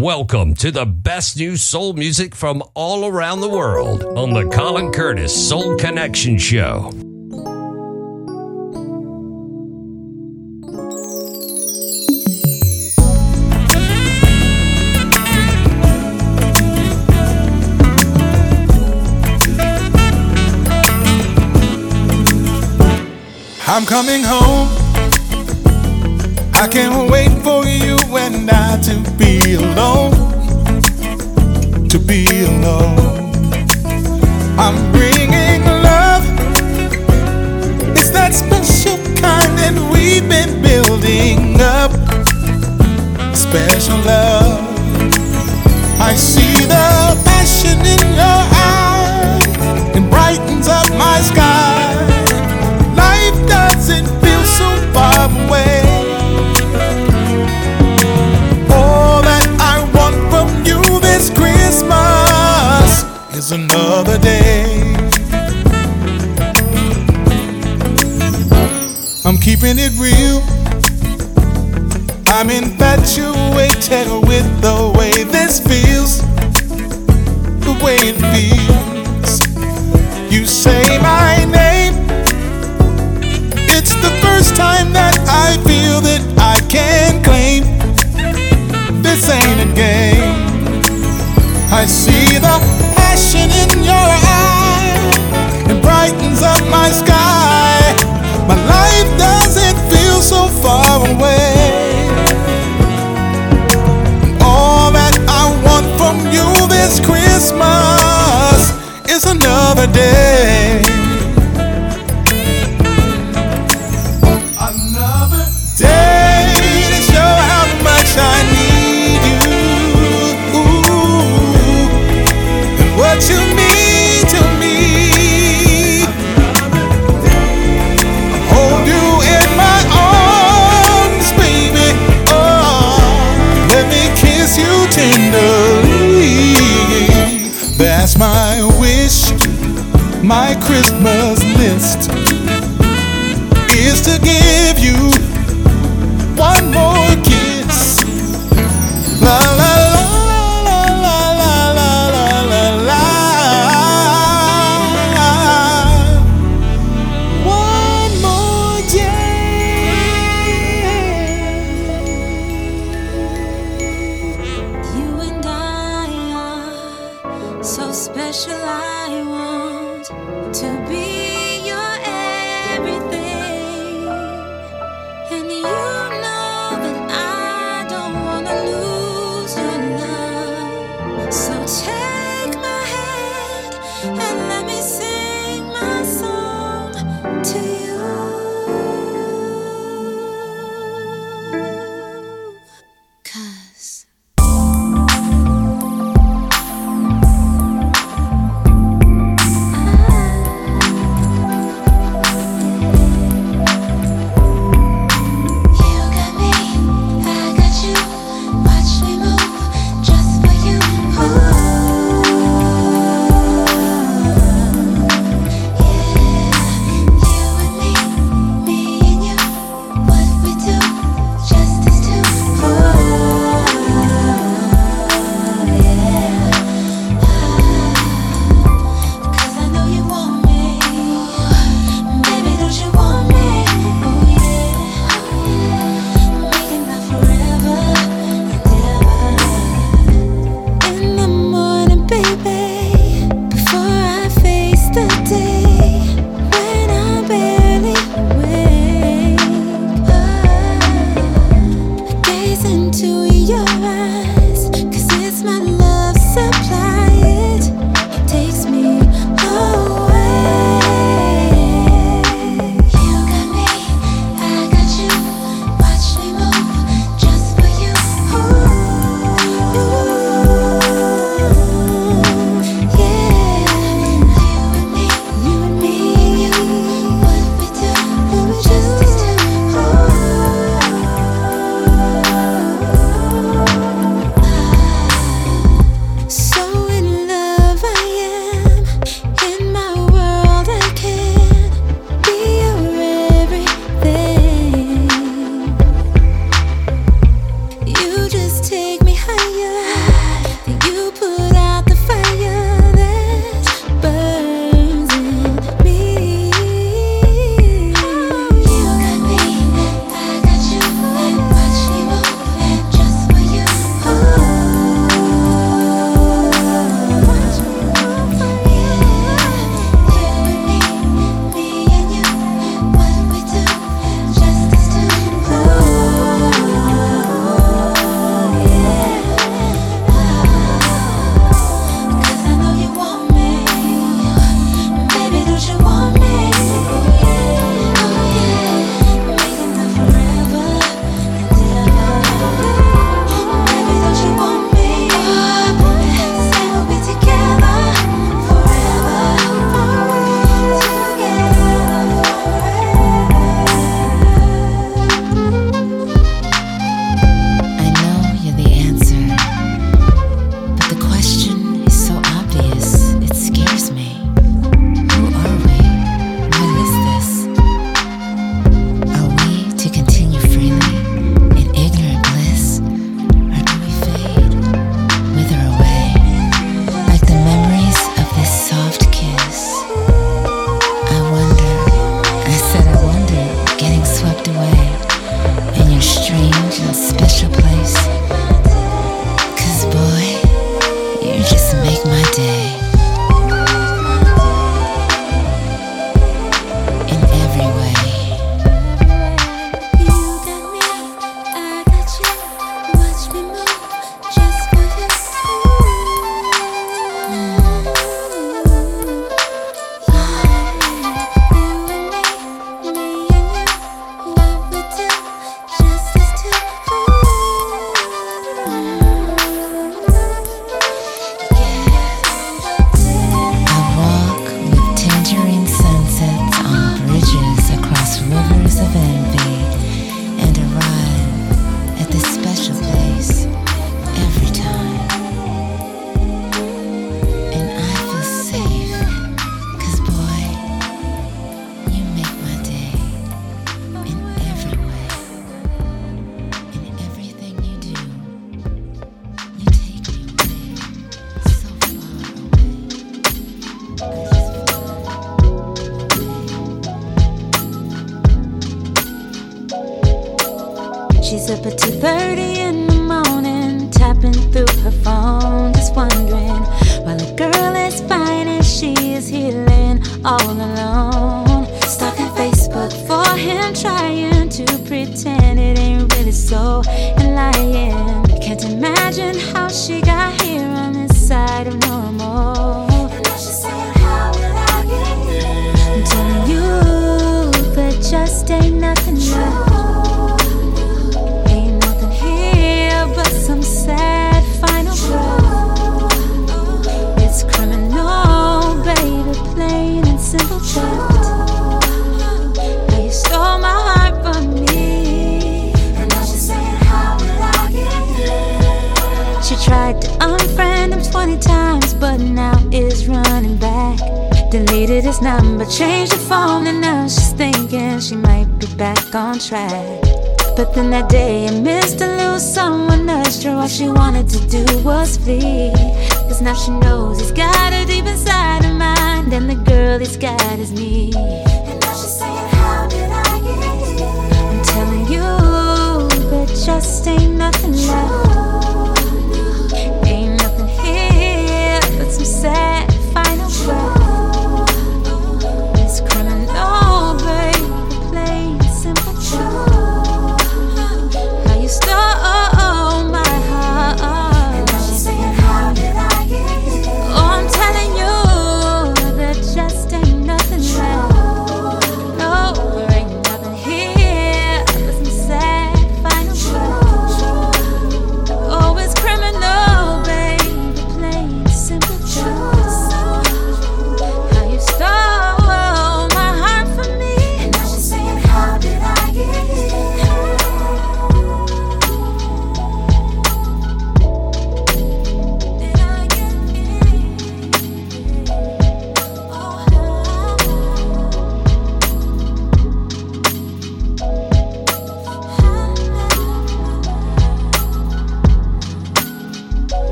Welcome to the best new soul music from all around the world on the Colin Curtis Soul Connection Show. I'm coming home. I can't wait for not to be alone, to be alone. I'm infatuated with the way this feels, the way it feels. You say my name. It's the first time that I feel that I can claim this ain't a game. I see the poder Christmas.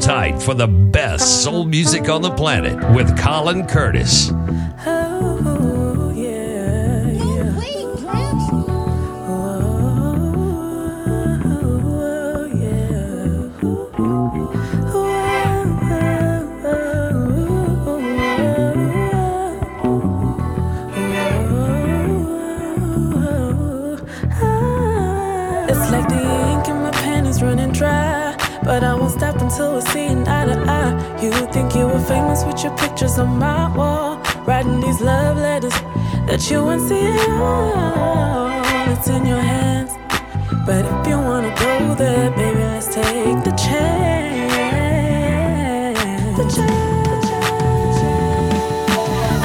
Tight for the best soul music on the planet with Colin Curtis. You were famous with your pictures on my wall. Writing these love letters that you won't see. It's in your hands. But if you wanna go there, baby, let's take the chance. The chance.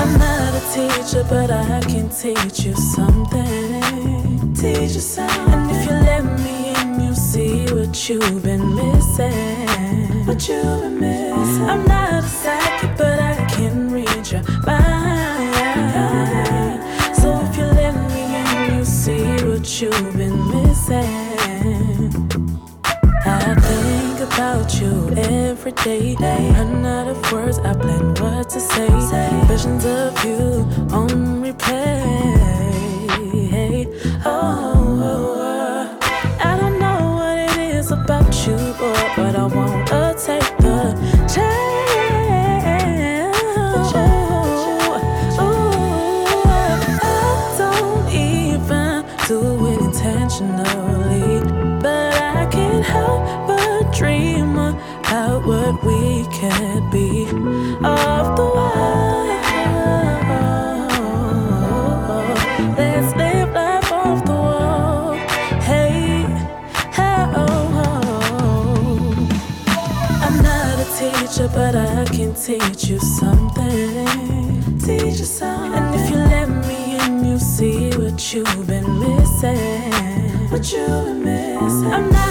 I'm not a teacher, but I can teach you something. Teach you something. And if you let me in, you'll see what you've been missing. What you've been missing. I'm not a psychic, but I can read your mind. So if you let me in, you'll see what you've been missing. I think about you every day. Run out of words, I plan what to say. Visions of you on replay. Teach you something. Teach you something. And if you let me in, you'll see what you've been missing. What you've been missing.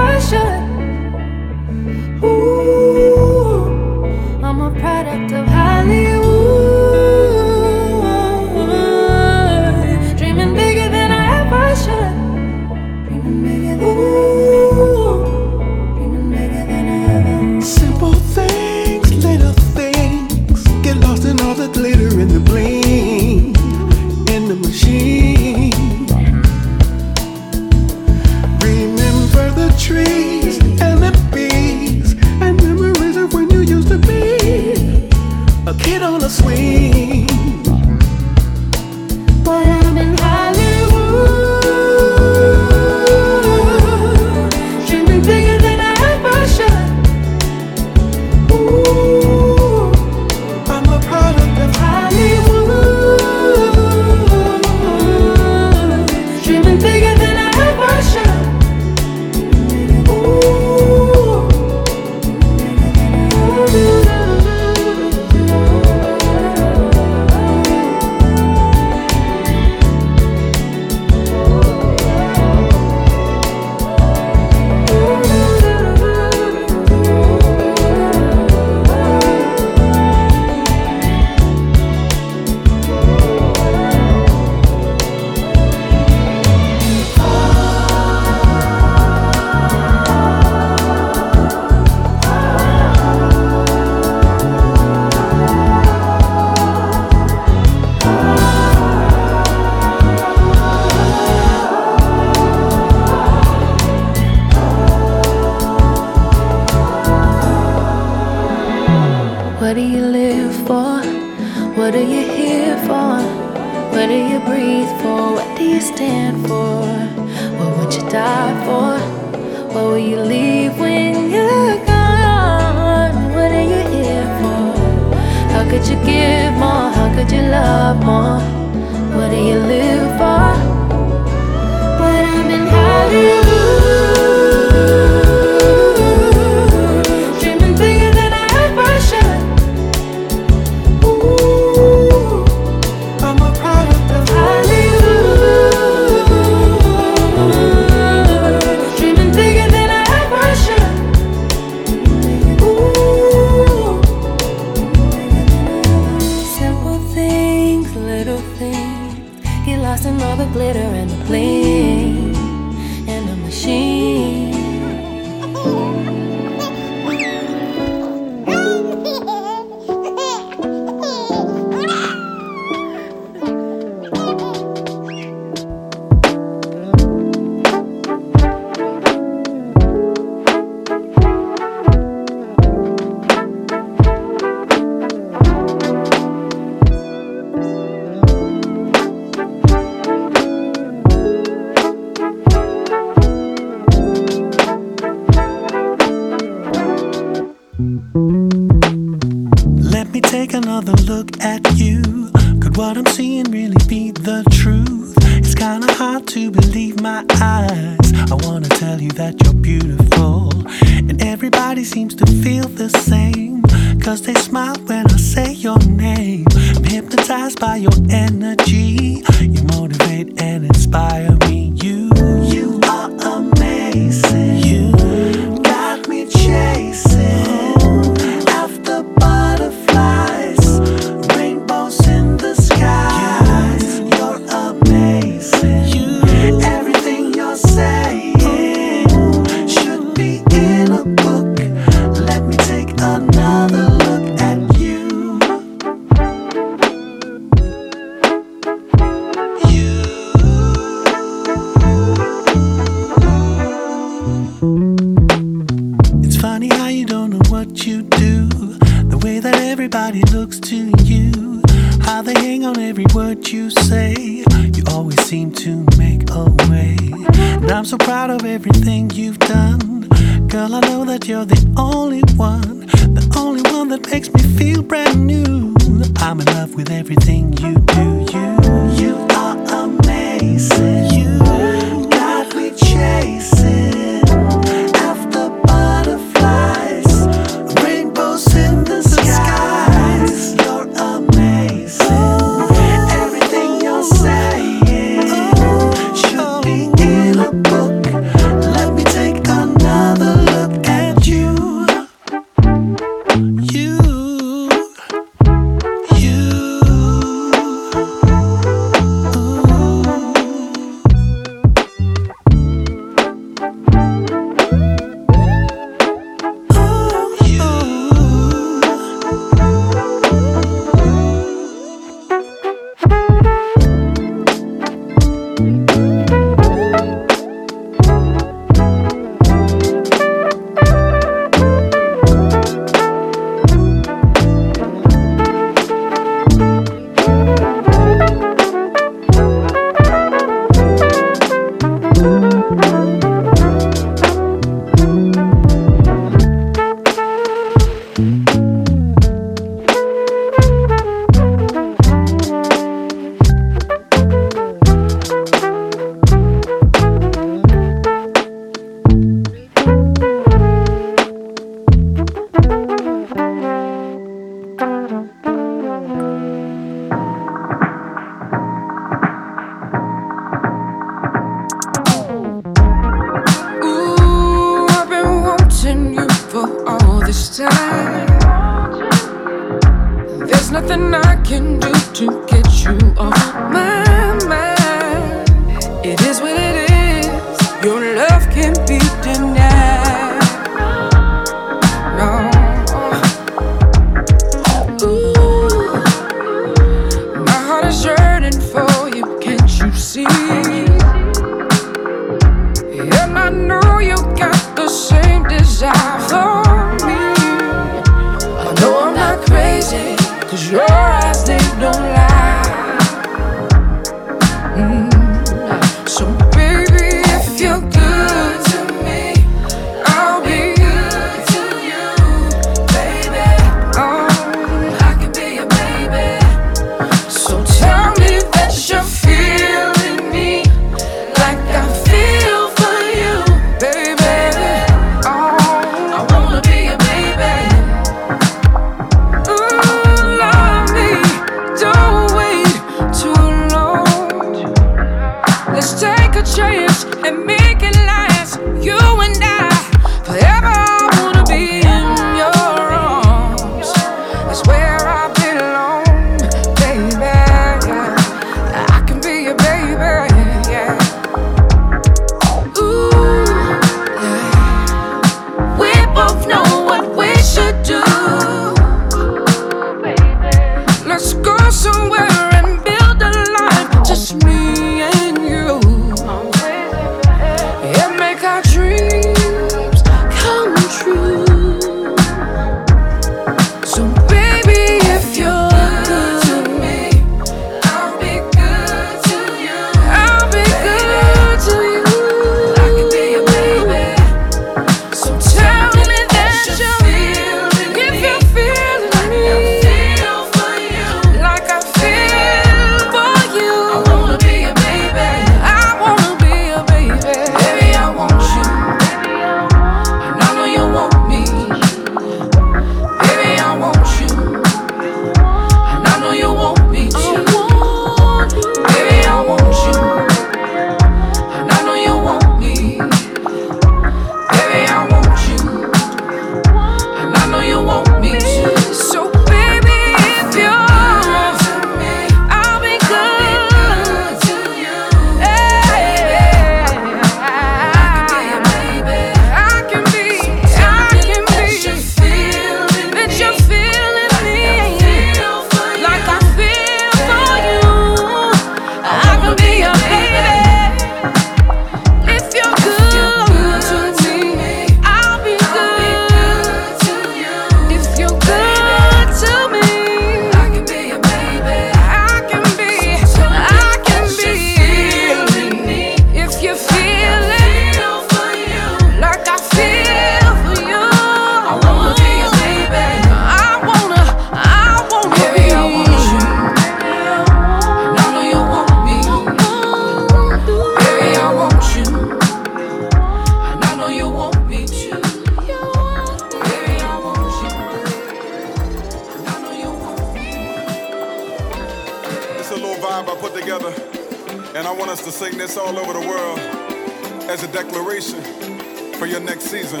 Season.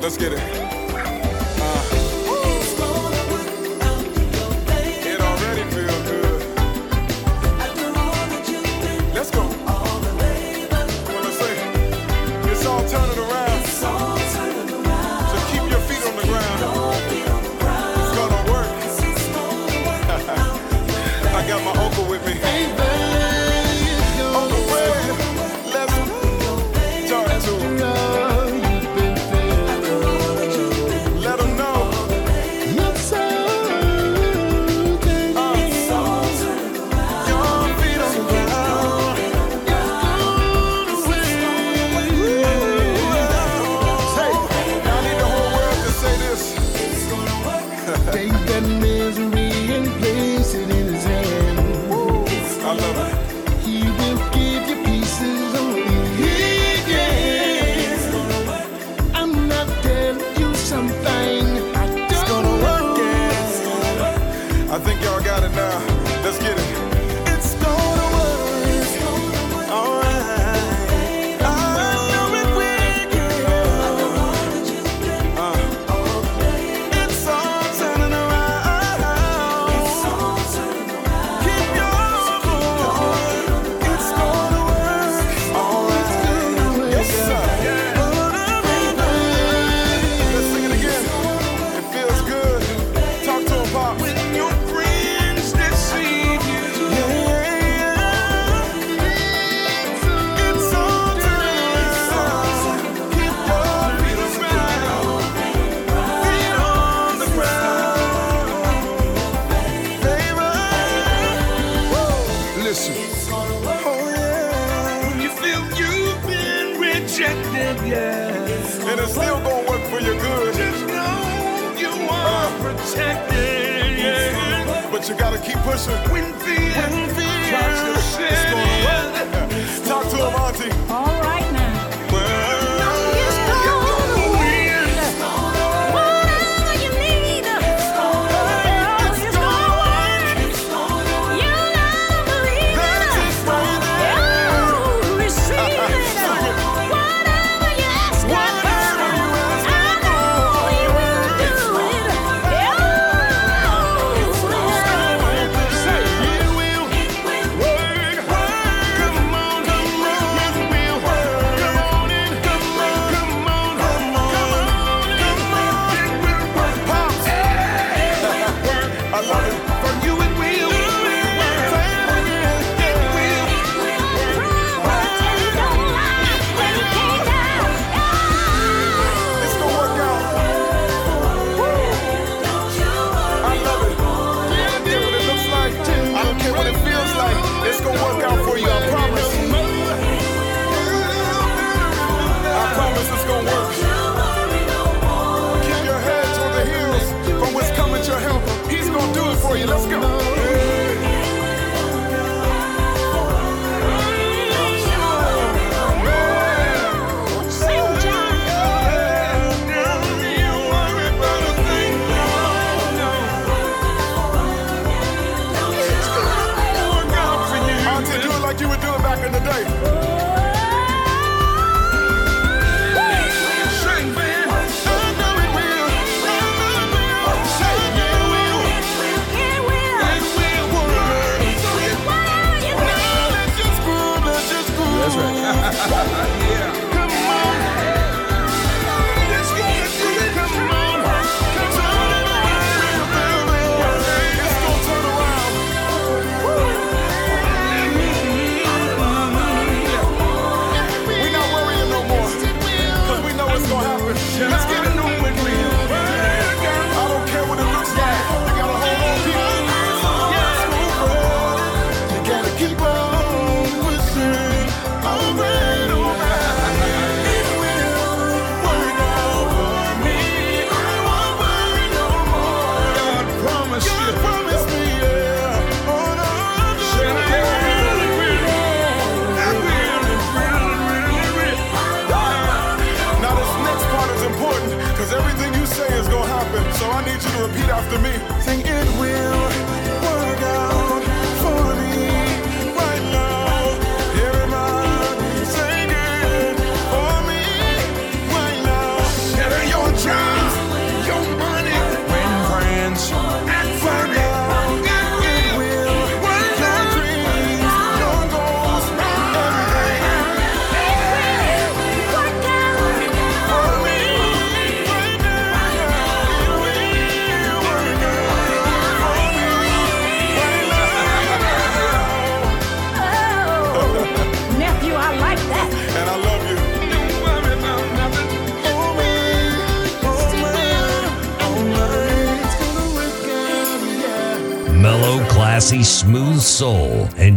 Let's get it.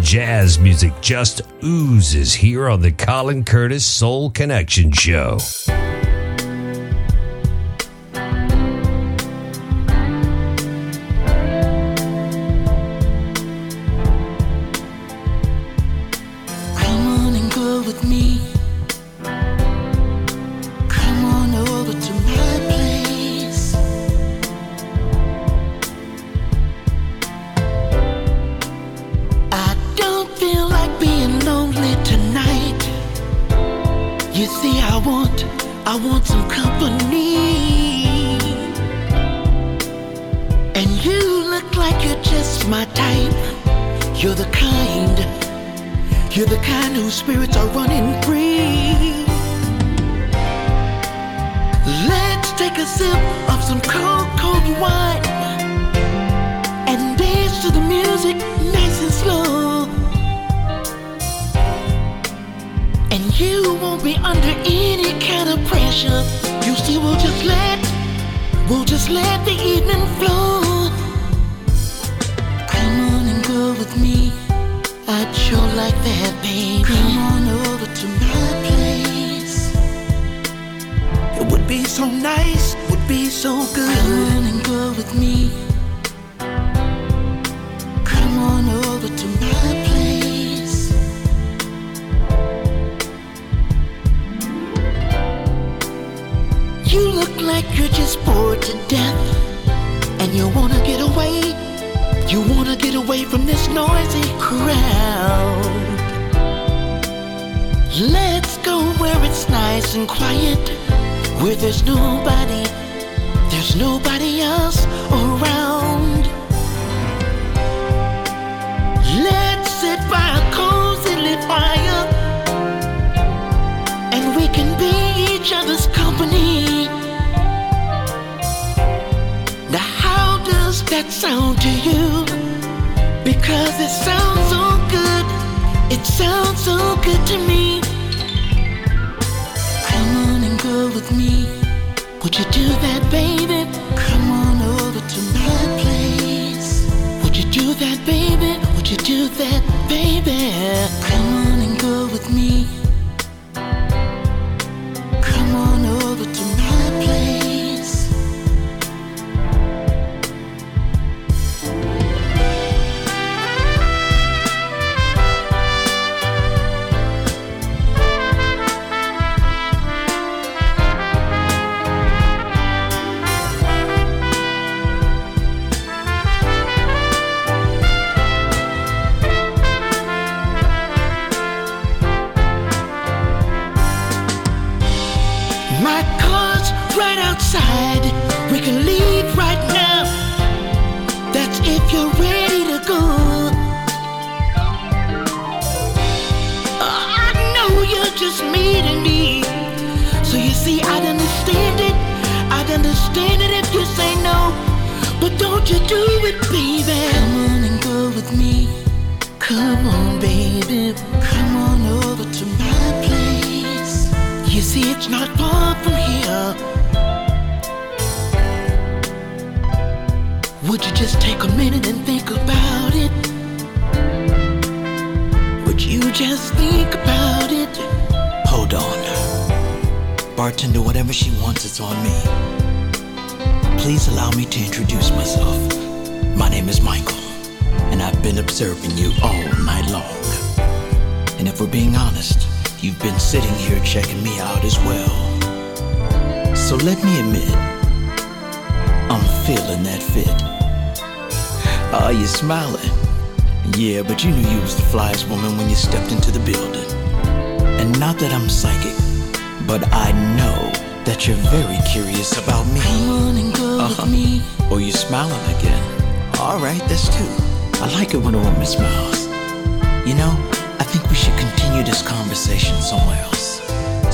Jazz music just oozes here on the Colin Curtis Soul Connection Show. And you look like you're just my type. You're the kind. You're the kind whose spirits are running free. Let's take a sip of some cold, cold wine and dance to the music nice and slow. And you won't be under any kind of pressure. You see, we'll just let, we'll just let the evening flow. Come on and go with me. I'd sure like that, baby. Come on over to my place. It would be so nice, would be so good. Come on and go with me. Come on over to my place. Just bored to death, and you wanna get away. You wanna get away from this noisy crowd. Let's go where it's nice and quiet, where there's nobody, there's nobody else around. Let's sit by a cozy fire, and we can be each other's that sound to you? Because it sounds so good, it sounds so good to me. Come on and go with me. Would you do that, baby? Come on over to my place. Would you do that, baby? Would you do that, baby? Come on and go with me. Smiling. Yeah, but you knew you was the flyest woman when you stepped into the building. And not that I'm psychic, but I know that you're very curious about me. Come on and go Uh-huh. me. Oh, you're smiling again. All right, that's two. I like it when a woman smiles. You know, I think we should continue this conversation somewhere else.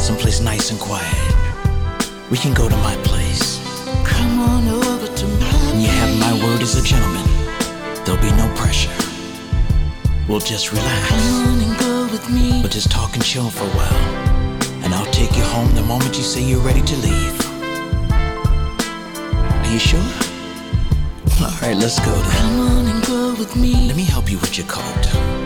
Someplace nice and quiet. We can go to my place. Come on over to my And you have my word as a gentleman. There'll be no pressure. We'll just relax. Come on and go with me. But just talk and chill for a while. And I'll take you home the moment you say you're ready to leave. Are you sure? All right, let's go then. Come on and go with me. Let me help you with your coat.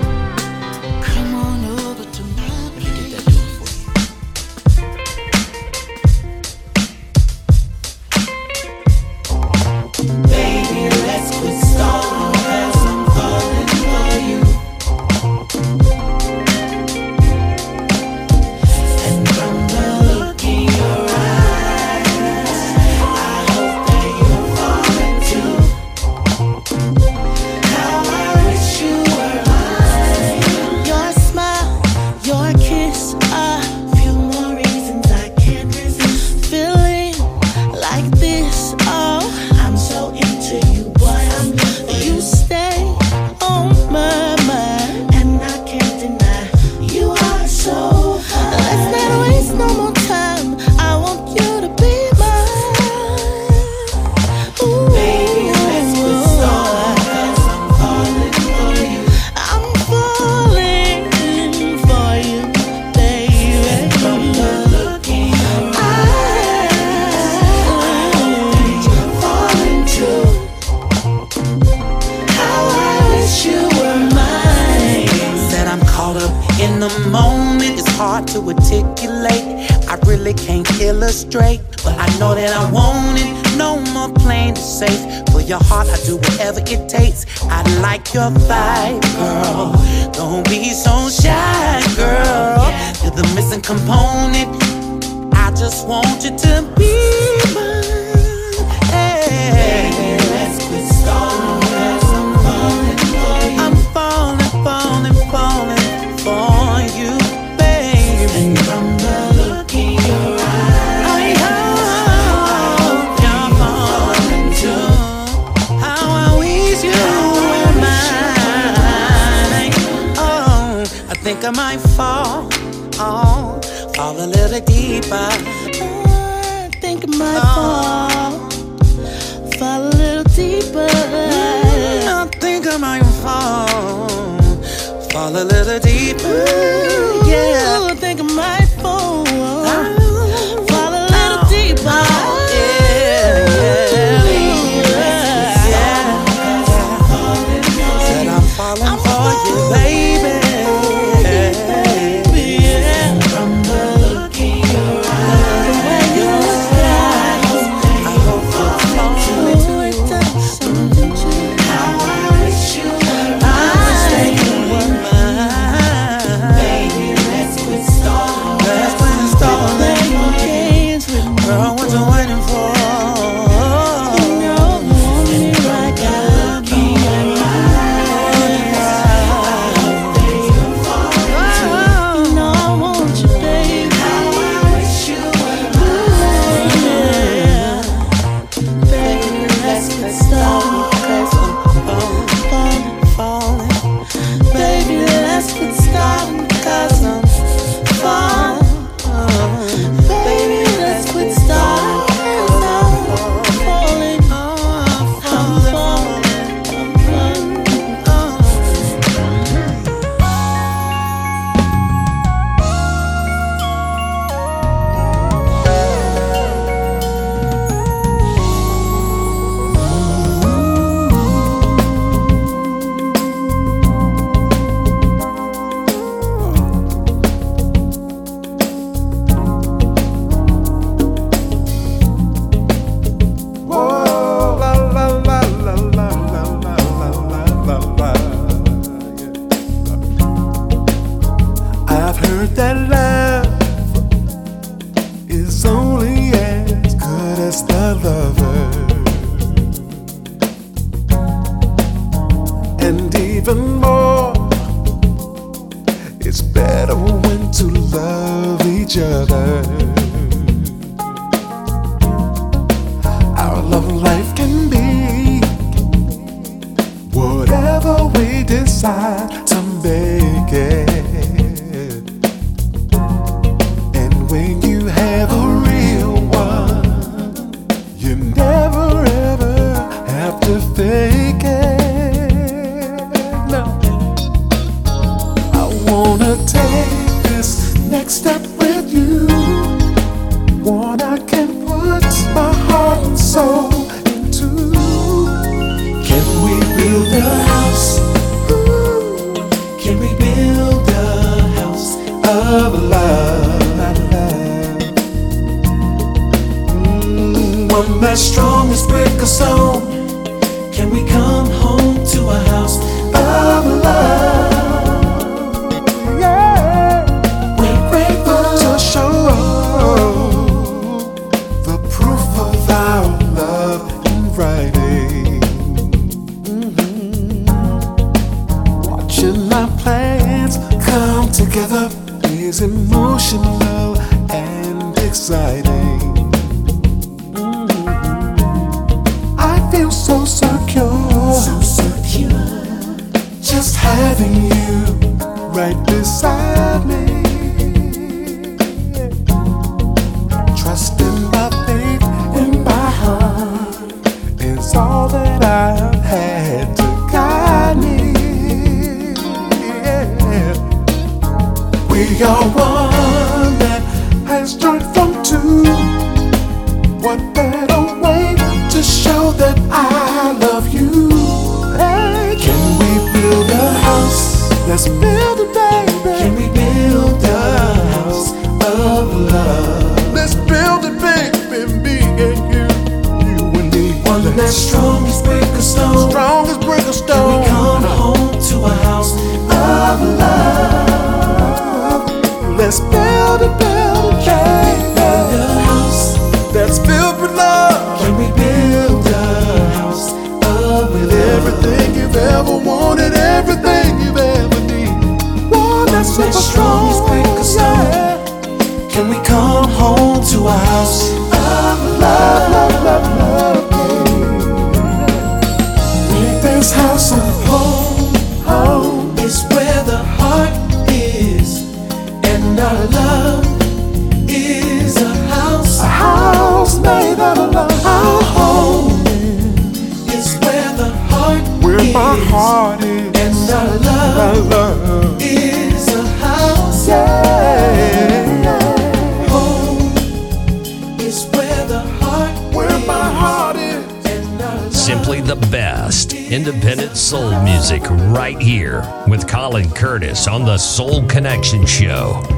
Soul Show.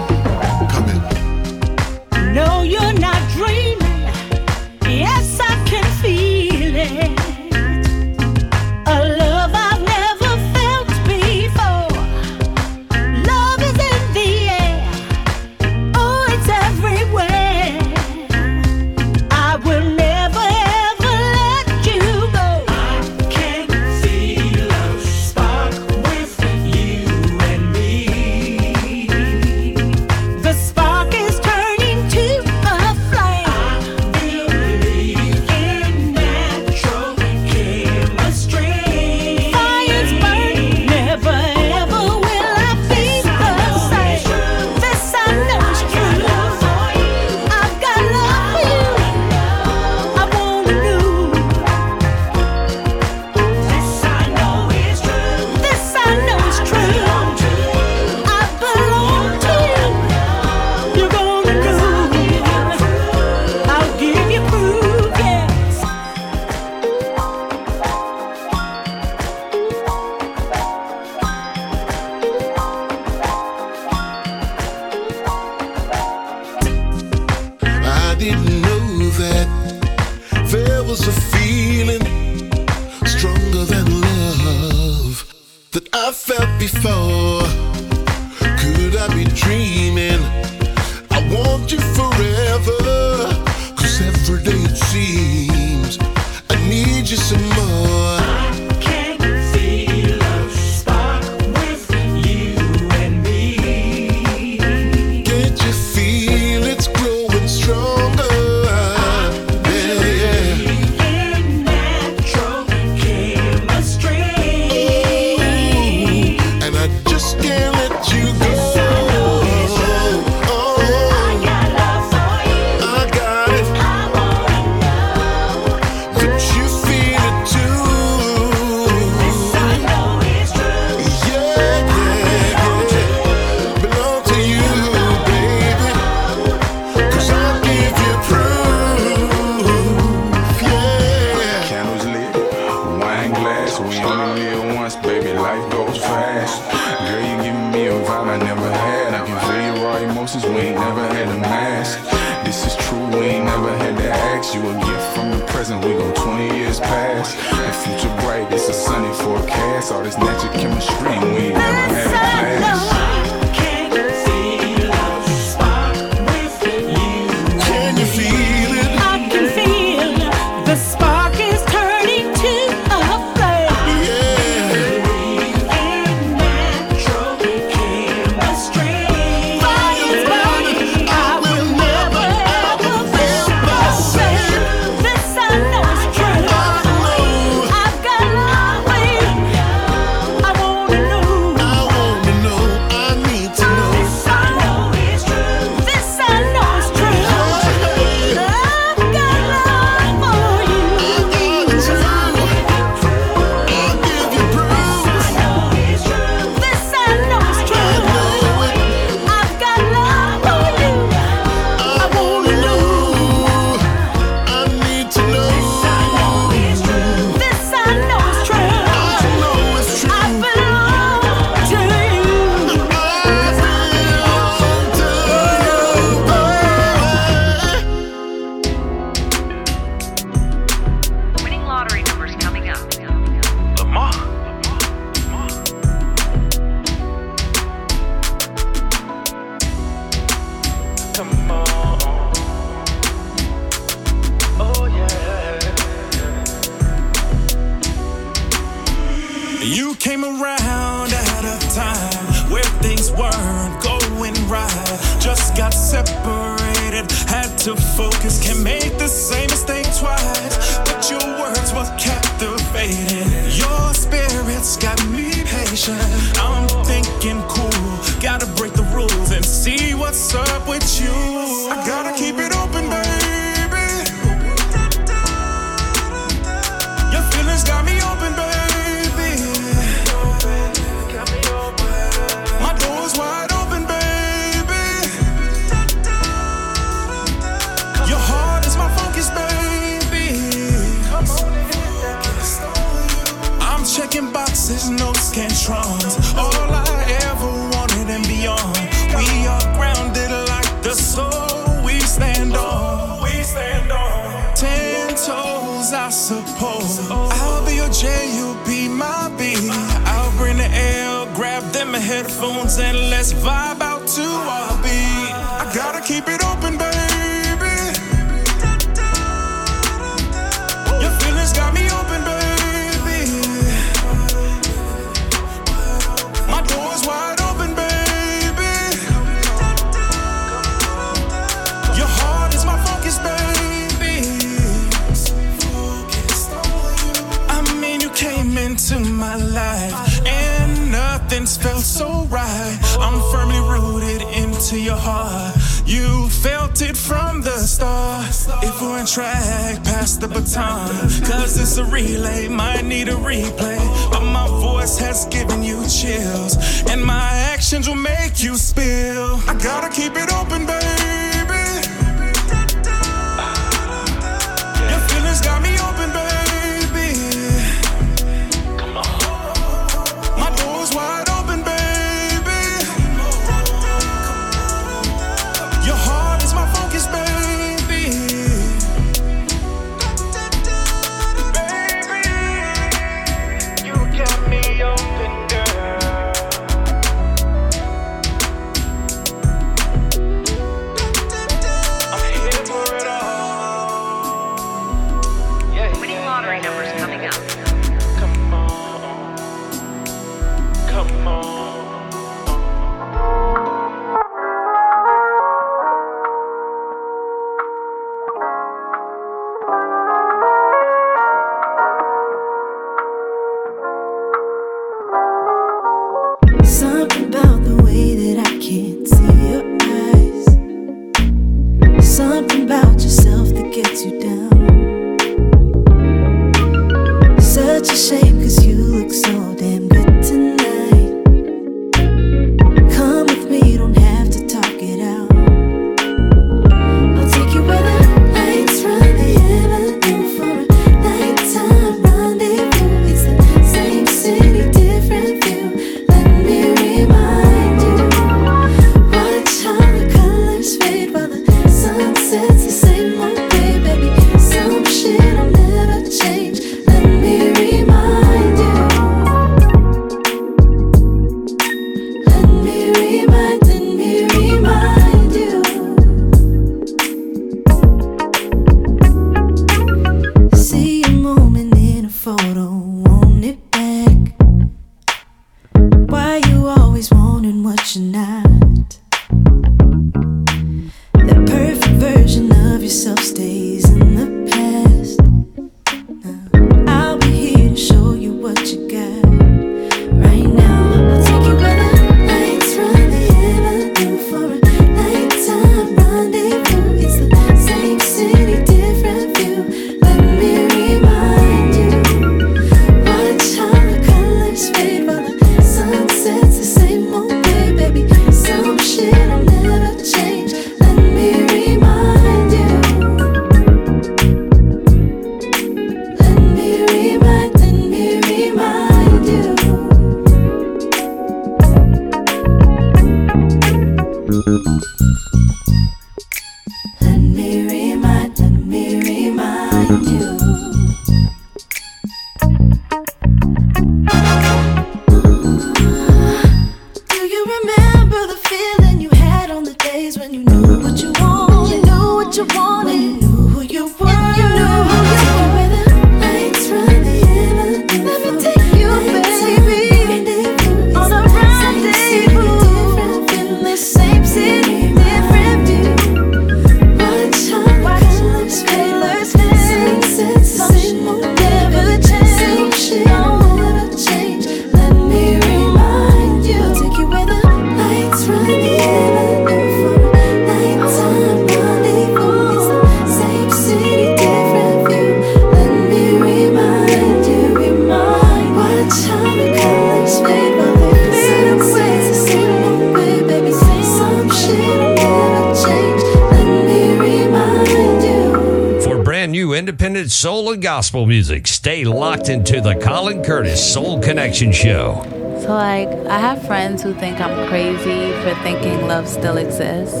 gospel music. Stay locked into the Colin Curtis Soul Connection Show. So, like, I have friends who think I'm crazy for thinking love still exists,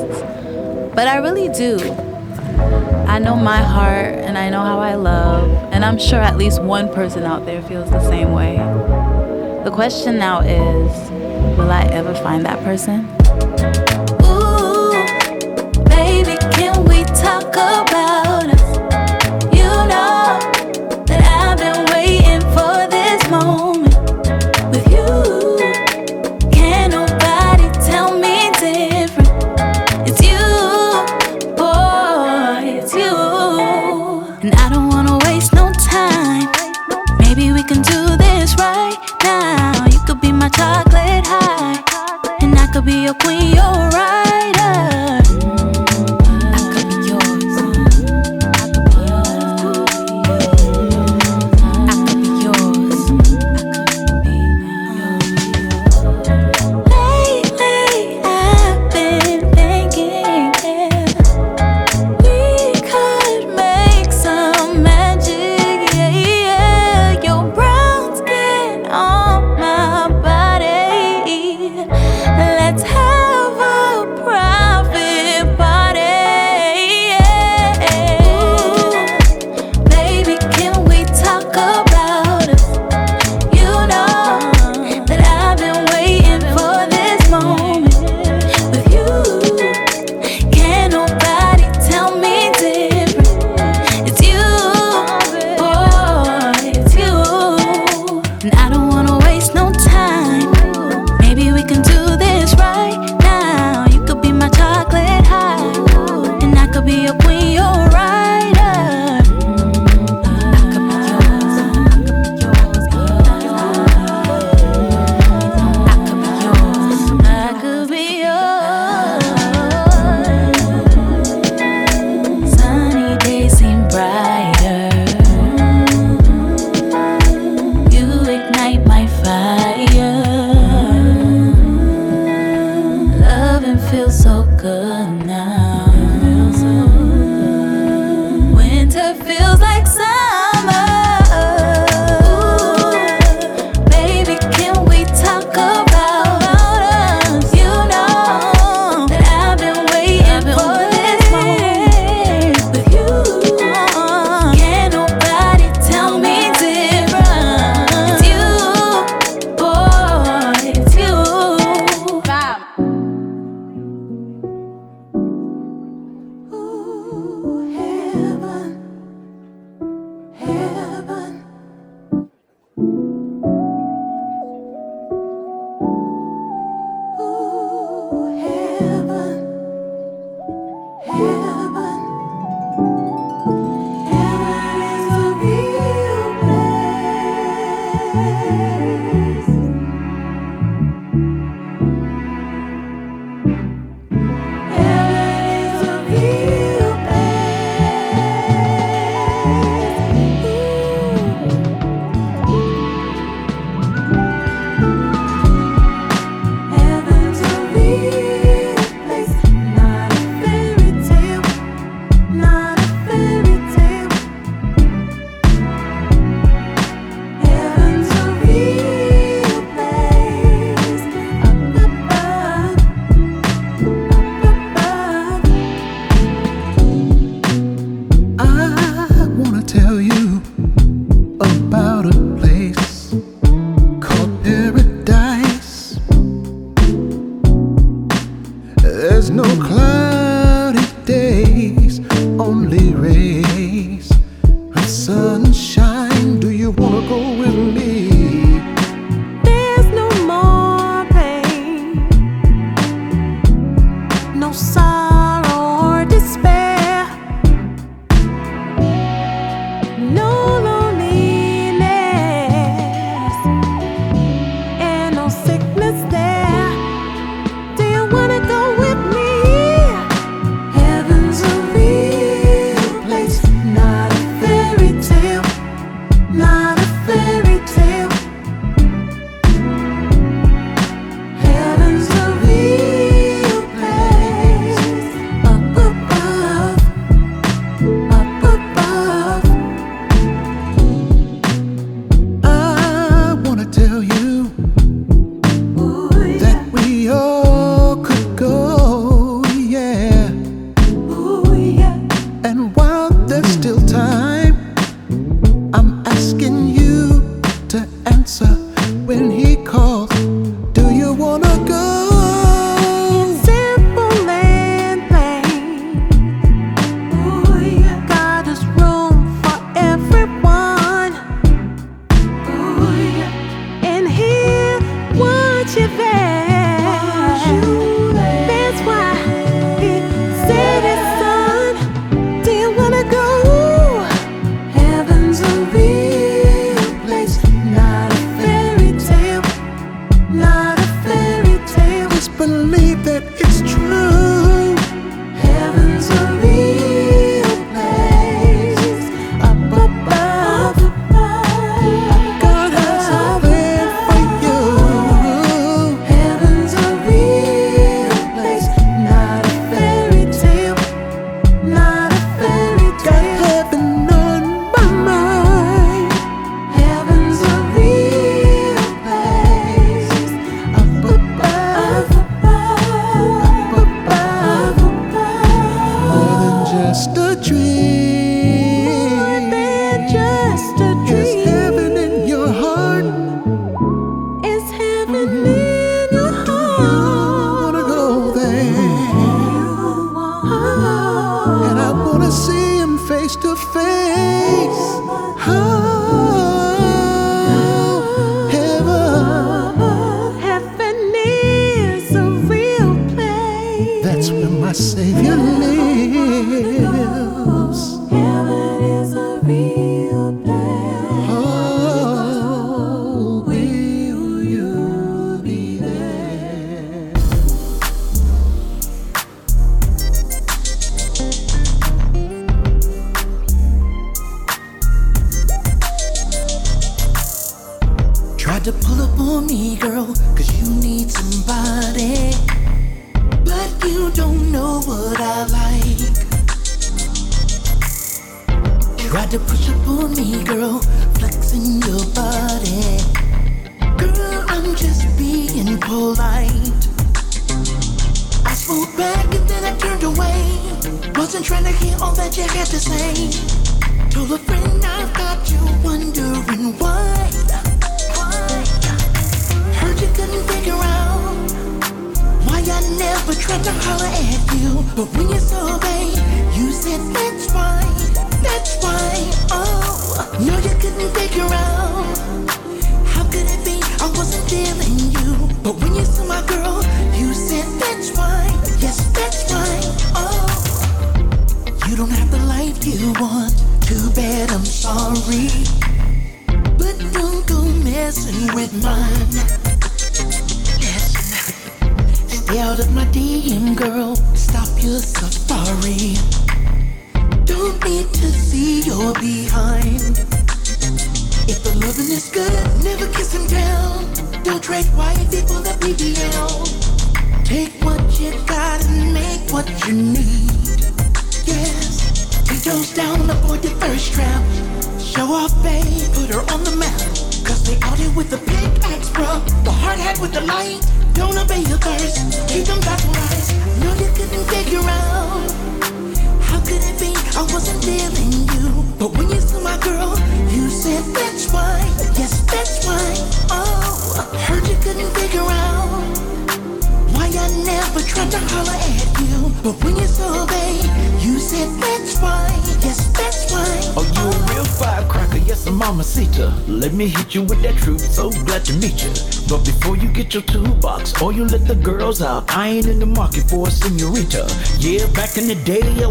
but I really do. I know my heart and I know how I love, and I'm sure at least one person out there feels the same way. The question now is will I ever find that person?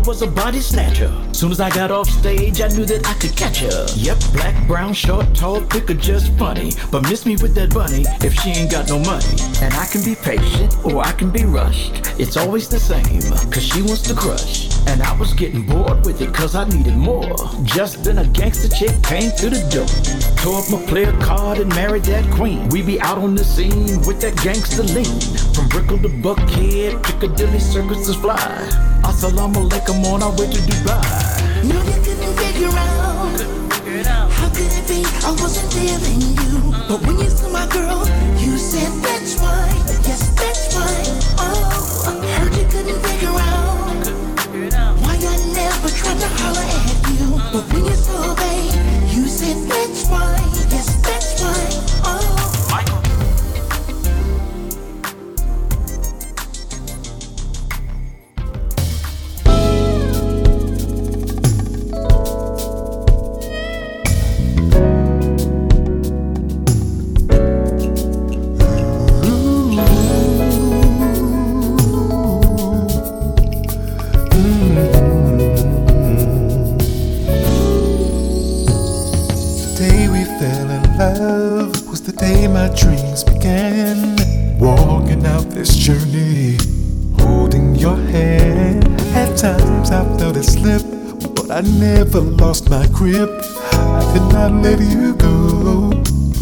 Was a body snatcher. Soon as I got off stage, I knew that I could catch her. Yep, black, brown, short, tall, thick, or just funny. But miss me with that bunny if she ain't got no money. And I can be patient, or I can be rushed. It's always the same, cause she wants to crush. And I was getting bored with it, cause I needed more. Just then a gangster chick came through the door. Tore up my player card and married that queen. We be out on the scene with that gangster lean. From Brickell to Buckhead, Piccadilly Circus is fly. Assalamu alaikum on our way to Dubai. No, you couldn't figure out. How could it be I wasn't feeling you? But when you saw my girl, my dreams began. Walking out this journey, holding your hand. At times I felt it slip, but I never lost my grip. I did not let you go,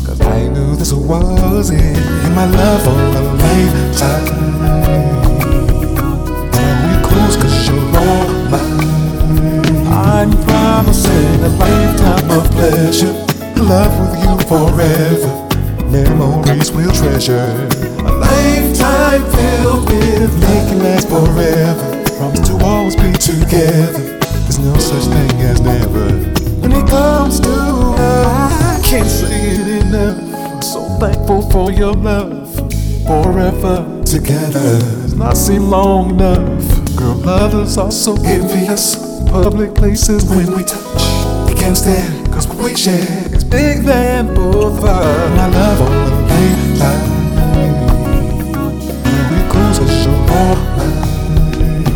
cause I knew this was it. And my love for a lifetime. And I'm close cause you're all mine. I'm promising a lifetime of pleasure. Love with you forever memories we'll treasure. A lifetime filled with make it last forever. Promise to always be together. There's no such thing as never. When it comes to love, I can't say it enough. I'm so thankful for your love. Forever together does not seem long enough. Girl, lovers are so envious. Public places when we touch, we can't stand, cause we share big than both of us. Love on the late night. We cruise a.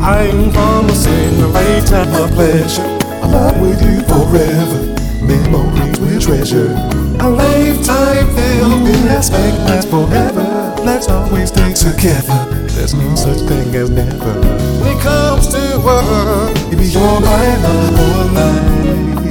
I'm promising a great of pleasure. I love with you forever. Memories we treasure. A lifetime filled with aspect lasts forever. Let's always stay together. There's no such thing as never. When it comes to work, if you're love I'm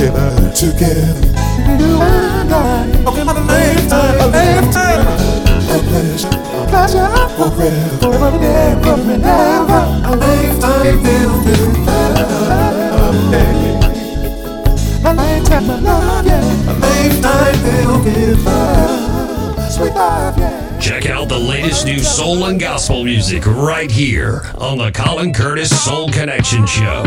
together, together. You and I, okay, lifetime, a lifetime. A pleasure, a pleasure, forever, forever and ever, and ever. A lifetime, filled with love. A lifetime of love, yeah. A lifetime filled with love. Sweet love, yeah. Check out the latest new soul and gospel music right here on the Colin Curtis Soul Connection Show.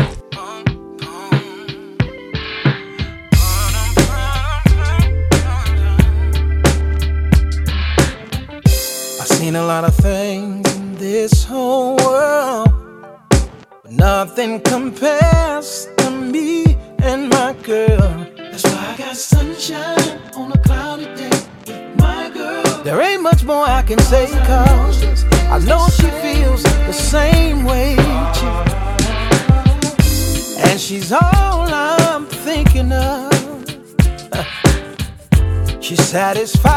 satisfied.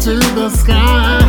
To the sky.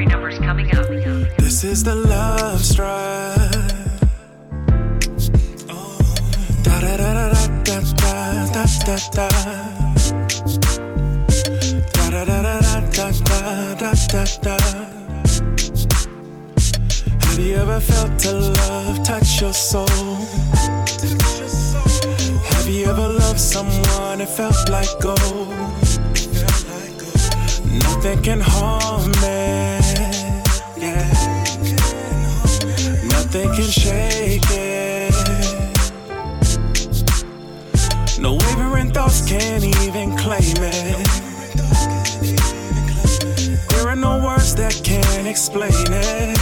Lottery numbers coming up. This is the love strike. Da da da da da da da da Have you ever felt a love touch your soul? Have you ever loved someone it felt like gold? Nothing can harm it. Yeah. Nothing can shake it. No wavering thoughts can even claim it. There are no words that can explain it.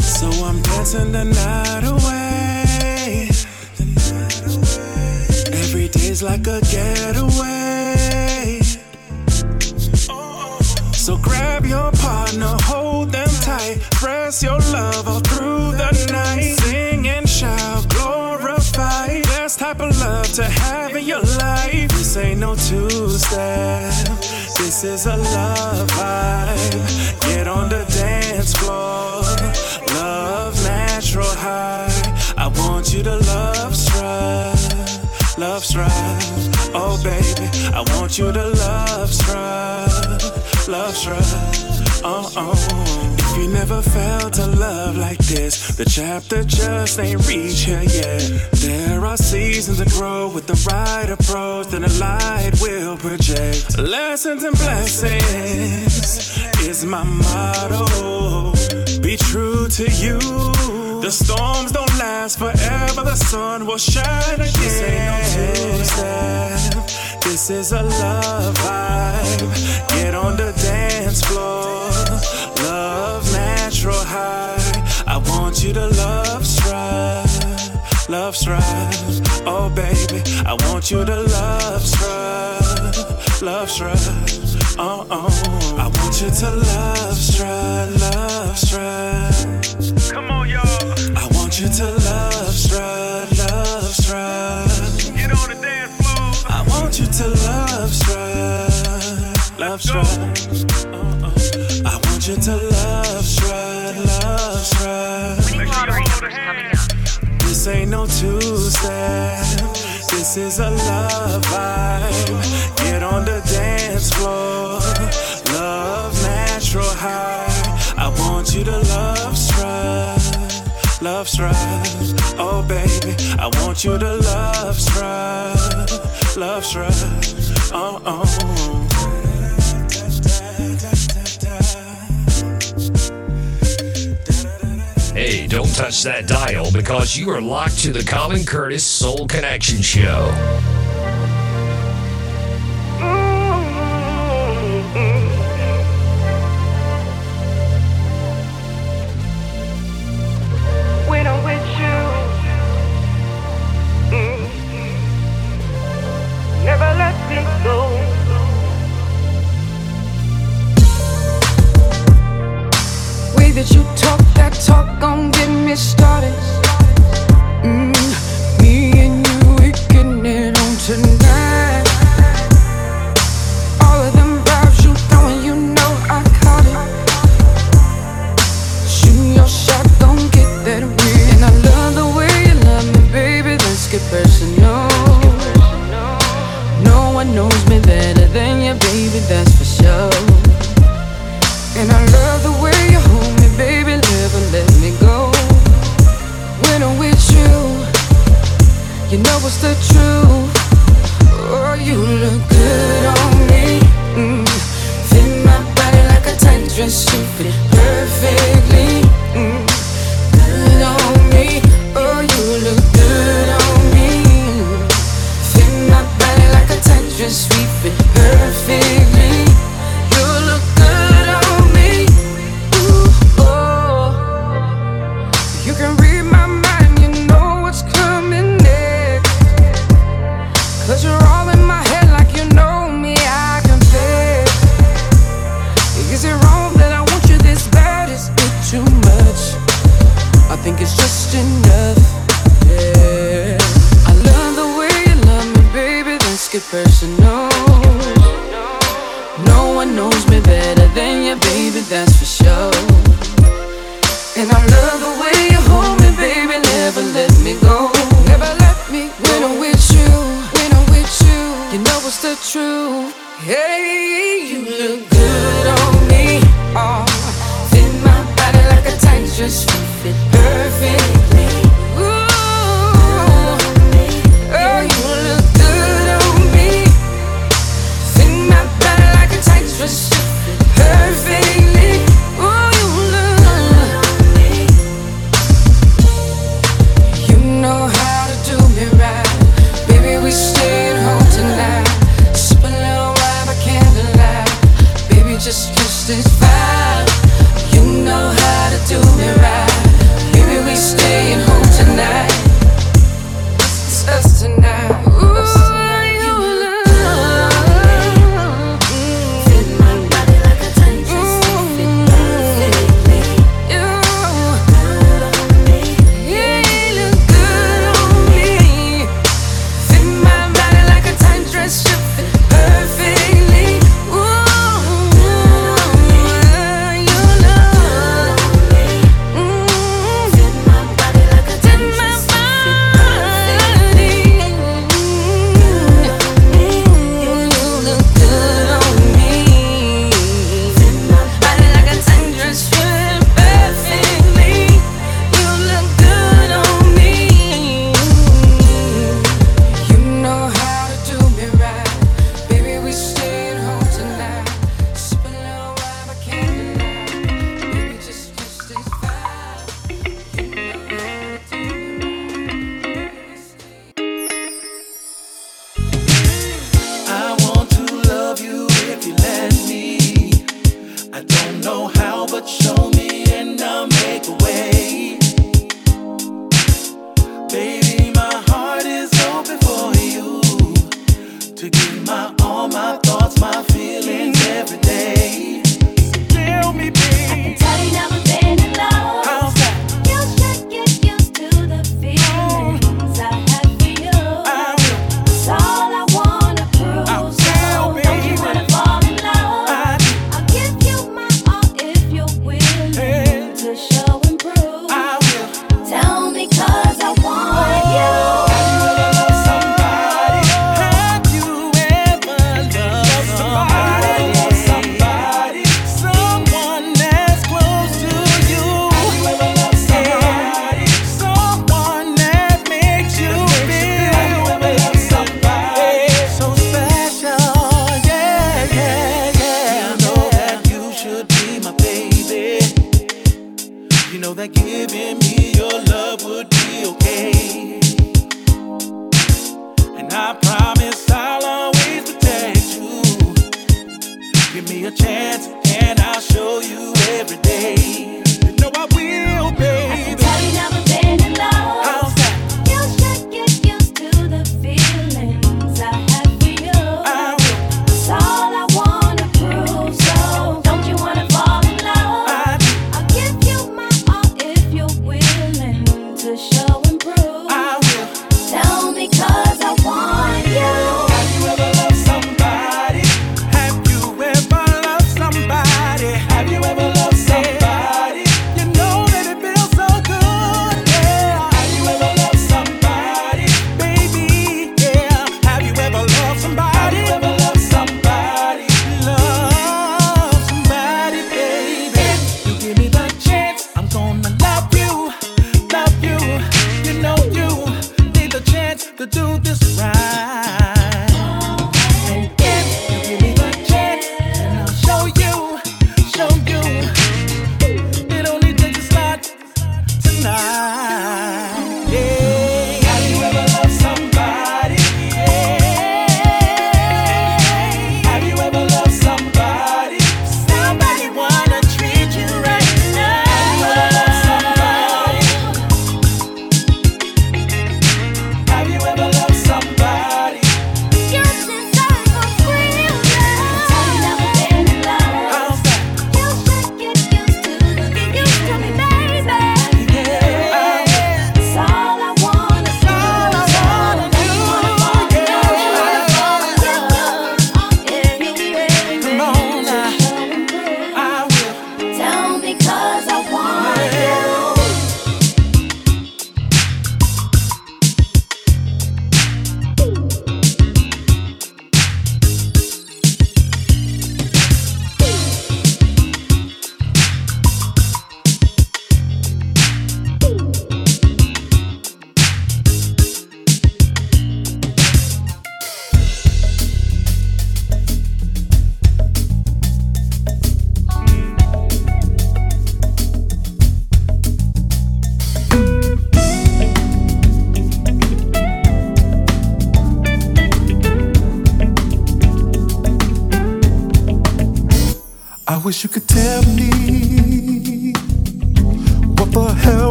So I'm dancing the night away. Every day's like a getaway. So grab your partner, hold them tight, press your love all through the night. Sing and shout, glorify. Best type of love to have in your life. This ain't no two step, this is a love vibe. Get on the dance floor, love natural high. I want you to love strive, love strive. Oh baby, I want you to love strive, love strive. Oh oh. If you never felt a love like this, the chapter just ain't reached here yet. There are seasons to grow with the right approach, then the light will project. Lessons and blessings is my motto. True to you. The storms don't last forever, the sun will shine again. This ain't no two-step, this is a love vibe. Get on the dance floor, love natural high. I want you to love strive, love strive. Oh baby, I want you to love strive, love strive. Oh oh, I want you to love strive, love strive. Come on, y'all. I want you to love strive, love strive. Get on the dance floor. I want you to love strive, love strive. Uh-uh. I want you to love strive, love strive. Winning lottery numbers coming up. This ain't no two-step. This is a love vibe. Get on the dance floor. Love natural high. I want you to love strive. Love strive. Oh baby, I want you to love strive. Love strive. Oh oh. Hey, don't touch that dial because you are locked to the Colin Curtis Soul Connection Show.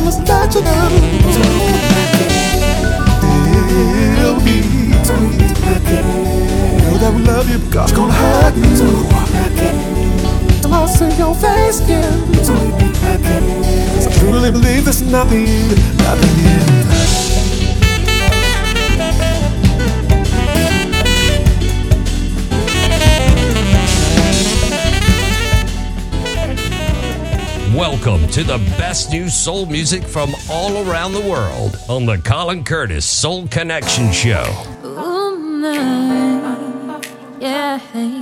vamos natural Tell that we love you. but God's gonna hide you Lost in your face again Cause I truly believe there's nothing, nothing in Welcome to the best new soul music from all around the world on the Colin Curtis Soul Connection Show. Ooh, my, yeah.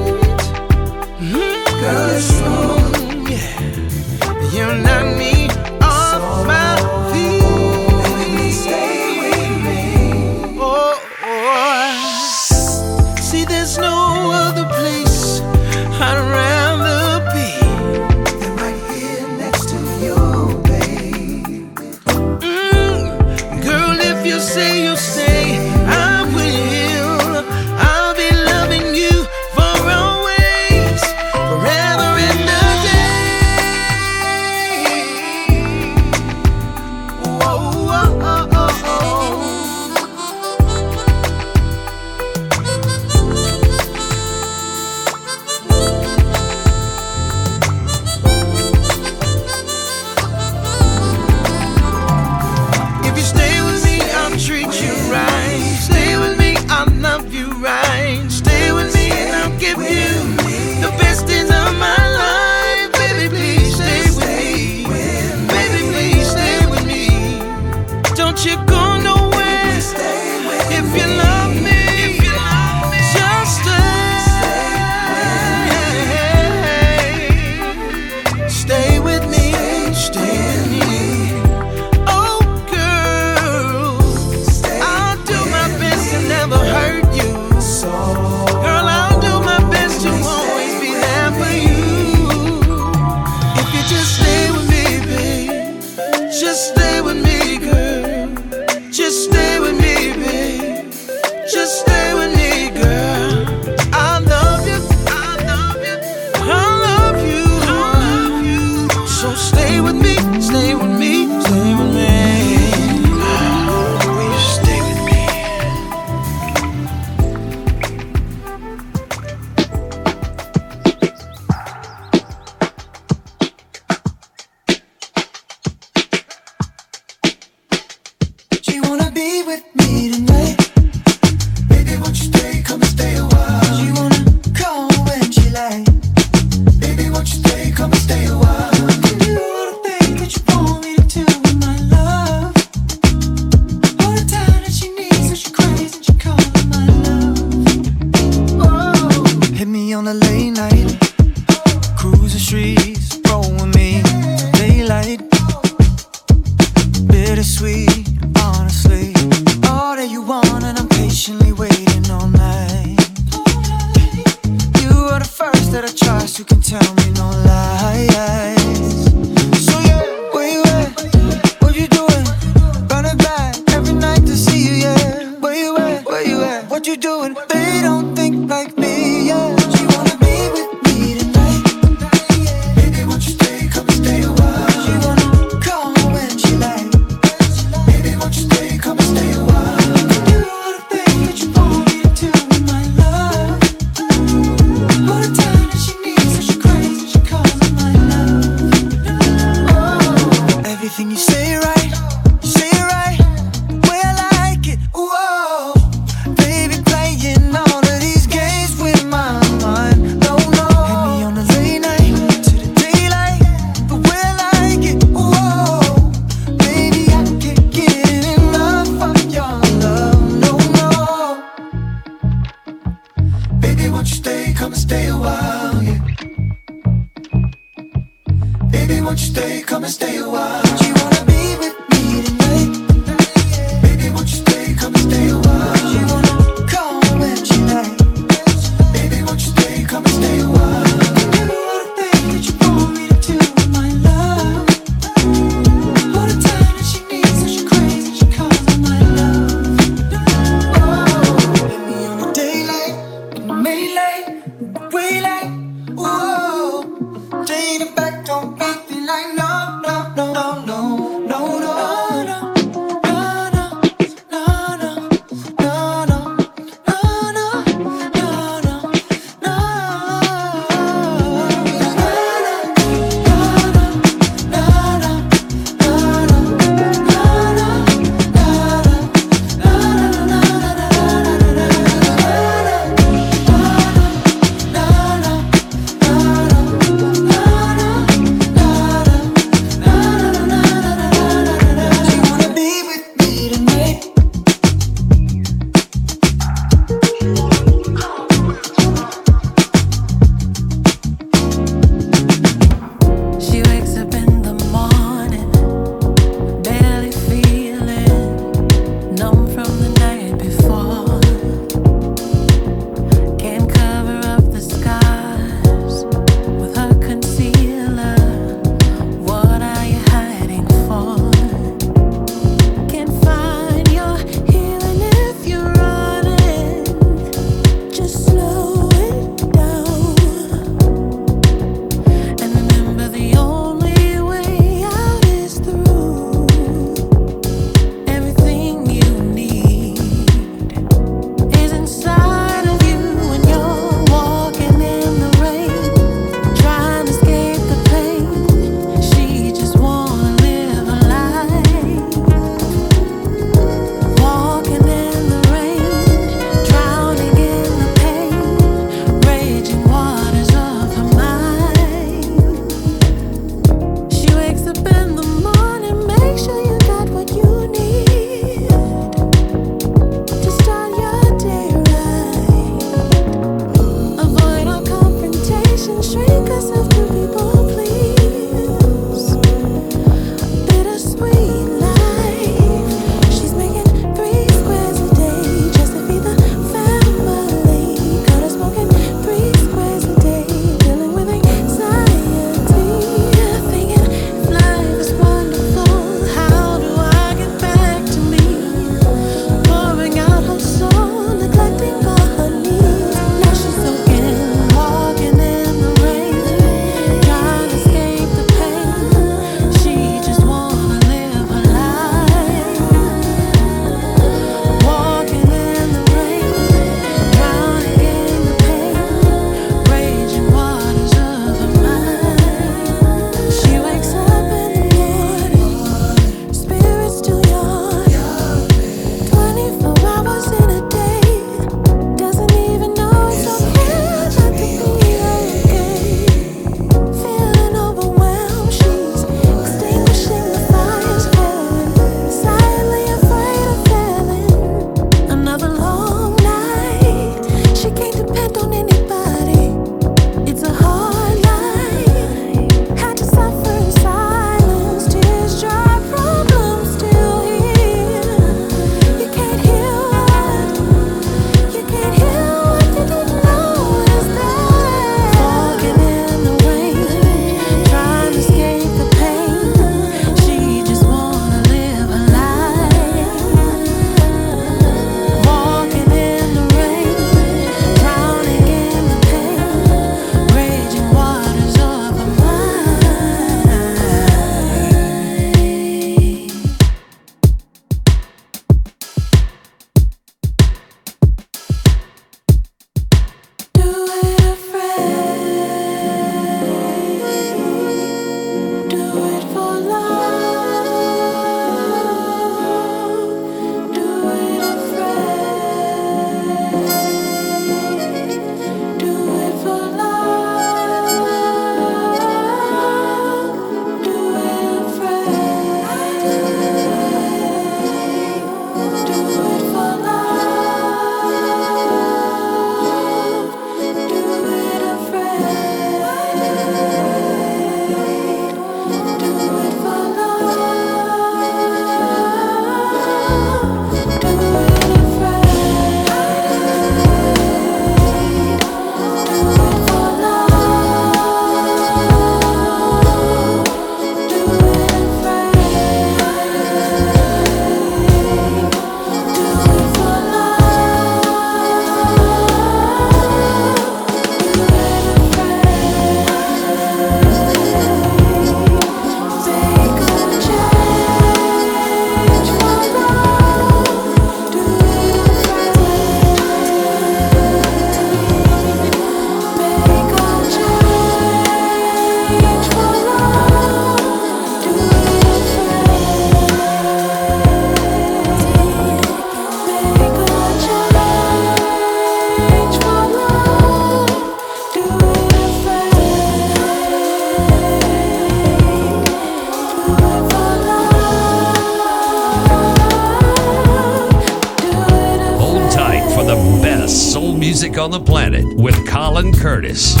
on the planet with Colin Curtis.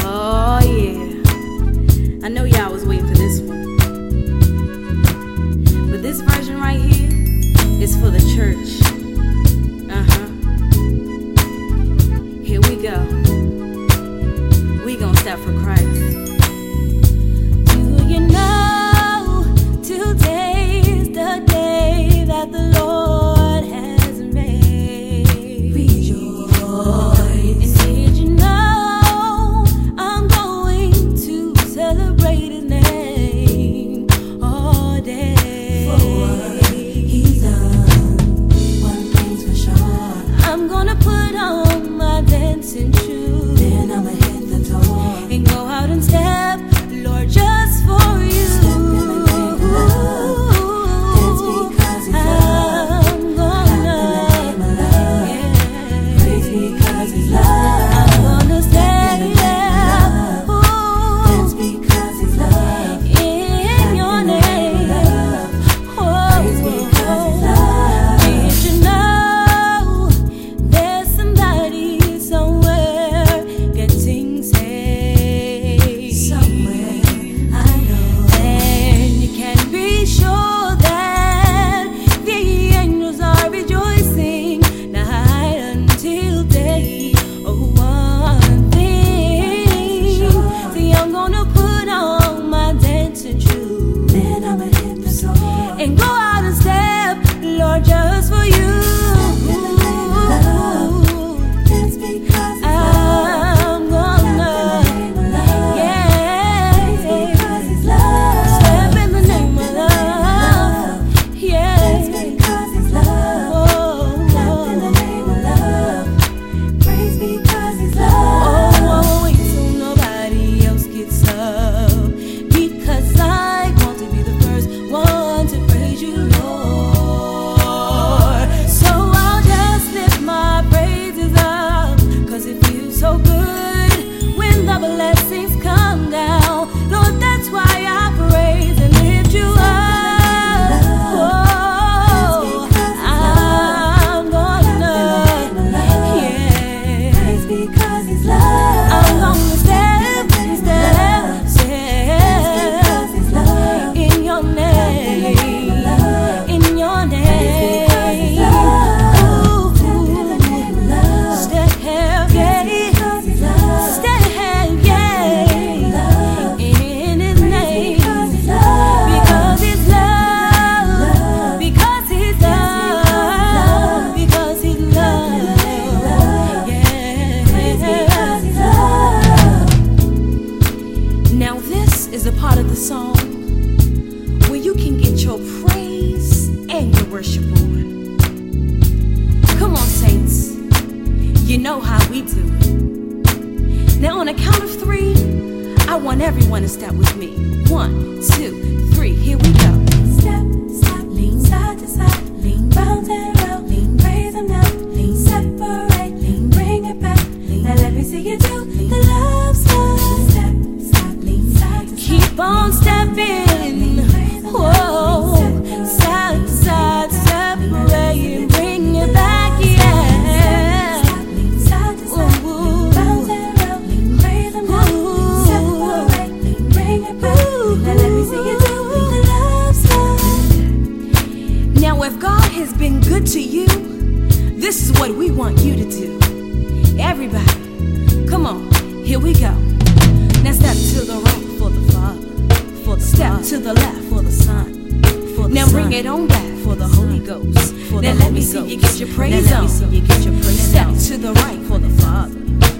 Get on for the Holy Ghost. For now the let me see Ghost. you get your praise now on. Let me see you get your praise Step on. to the right for the Father.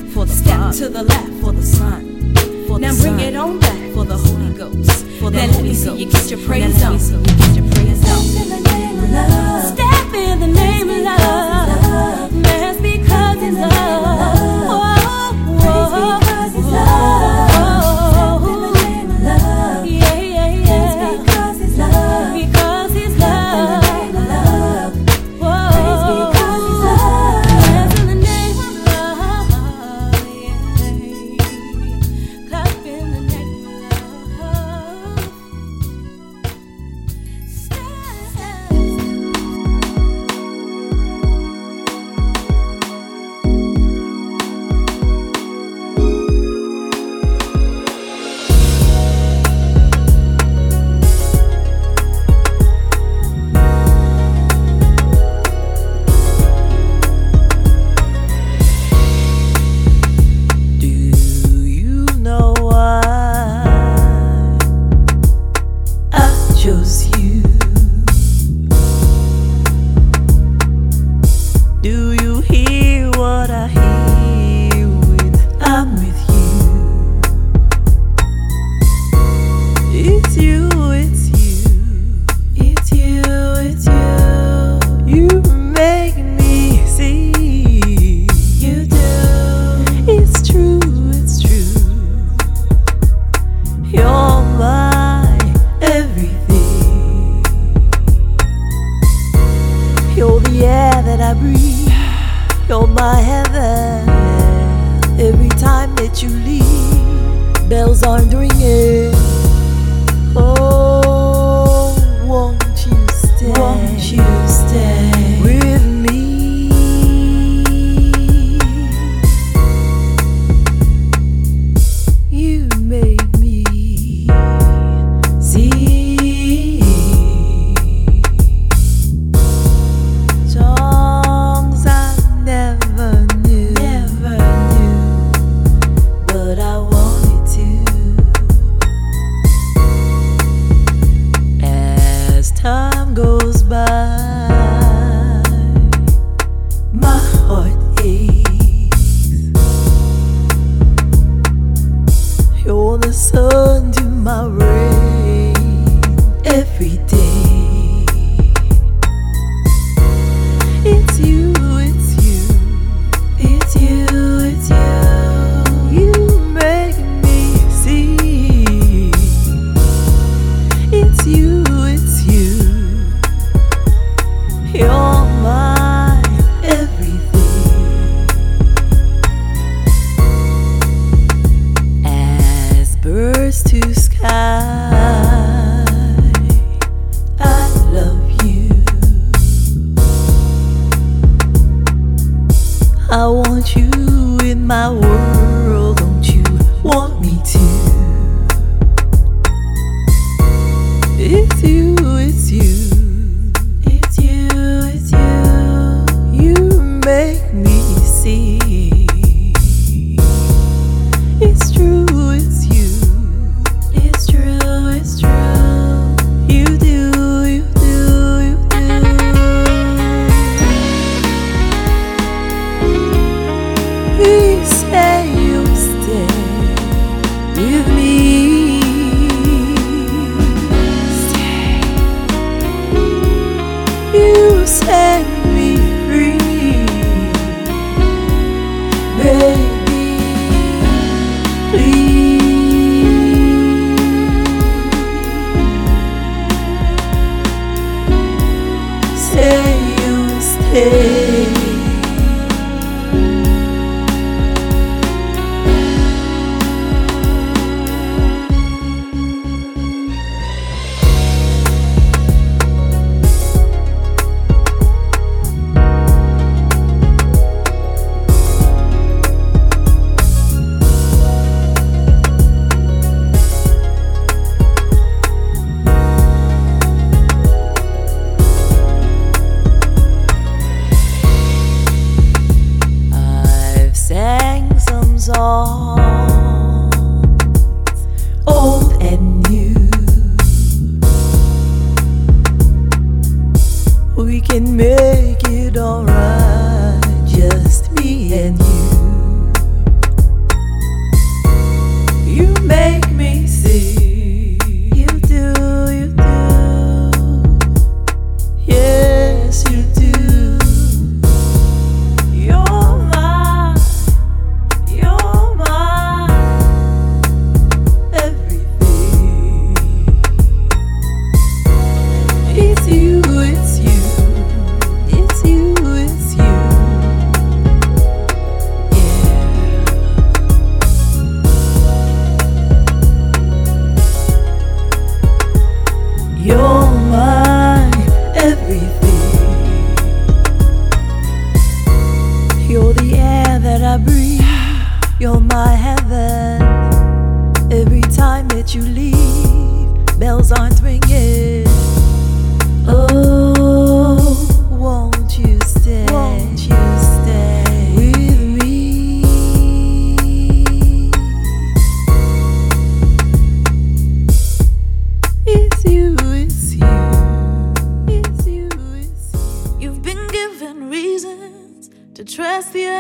For the Step Father. to the left for the Son. For now bring Son. it on back for the Holy Ghost. For the now Holy let me Ghost. see you get your praise now on. Let me see you get your praise Step on. in the name of love. Step in the name of love.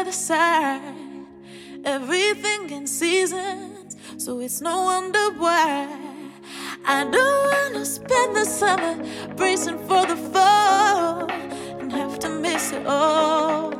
other side. Everything in seasons, so it's no wonder why. I don't wanna spend the summer bracing for the fall and have to miss it all.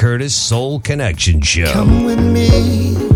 Curtis Soul Connection Show. Come with me,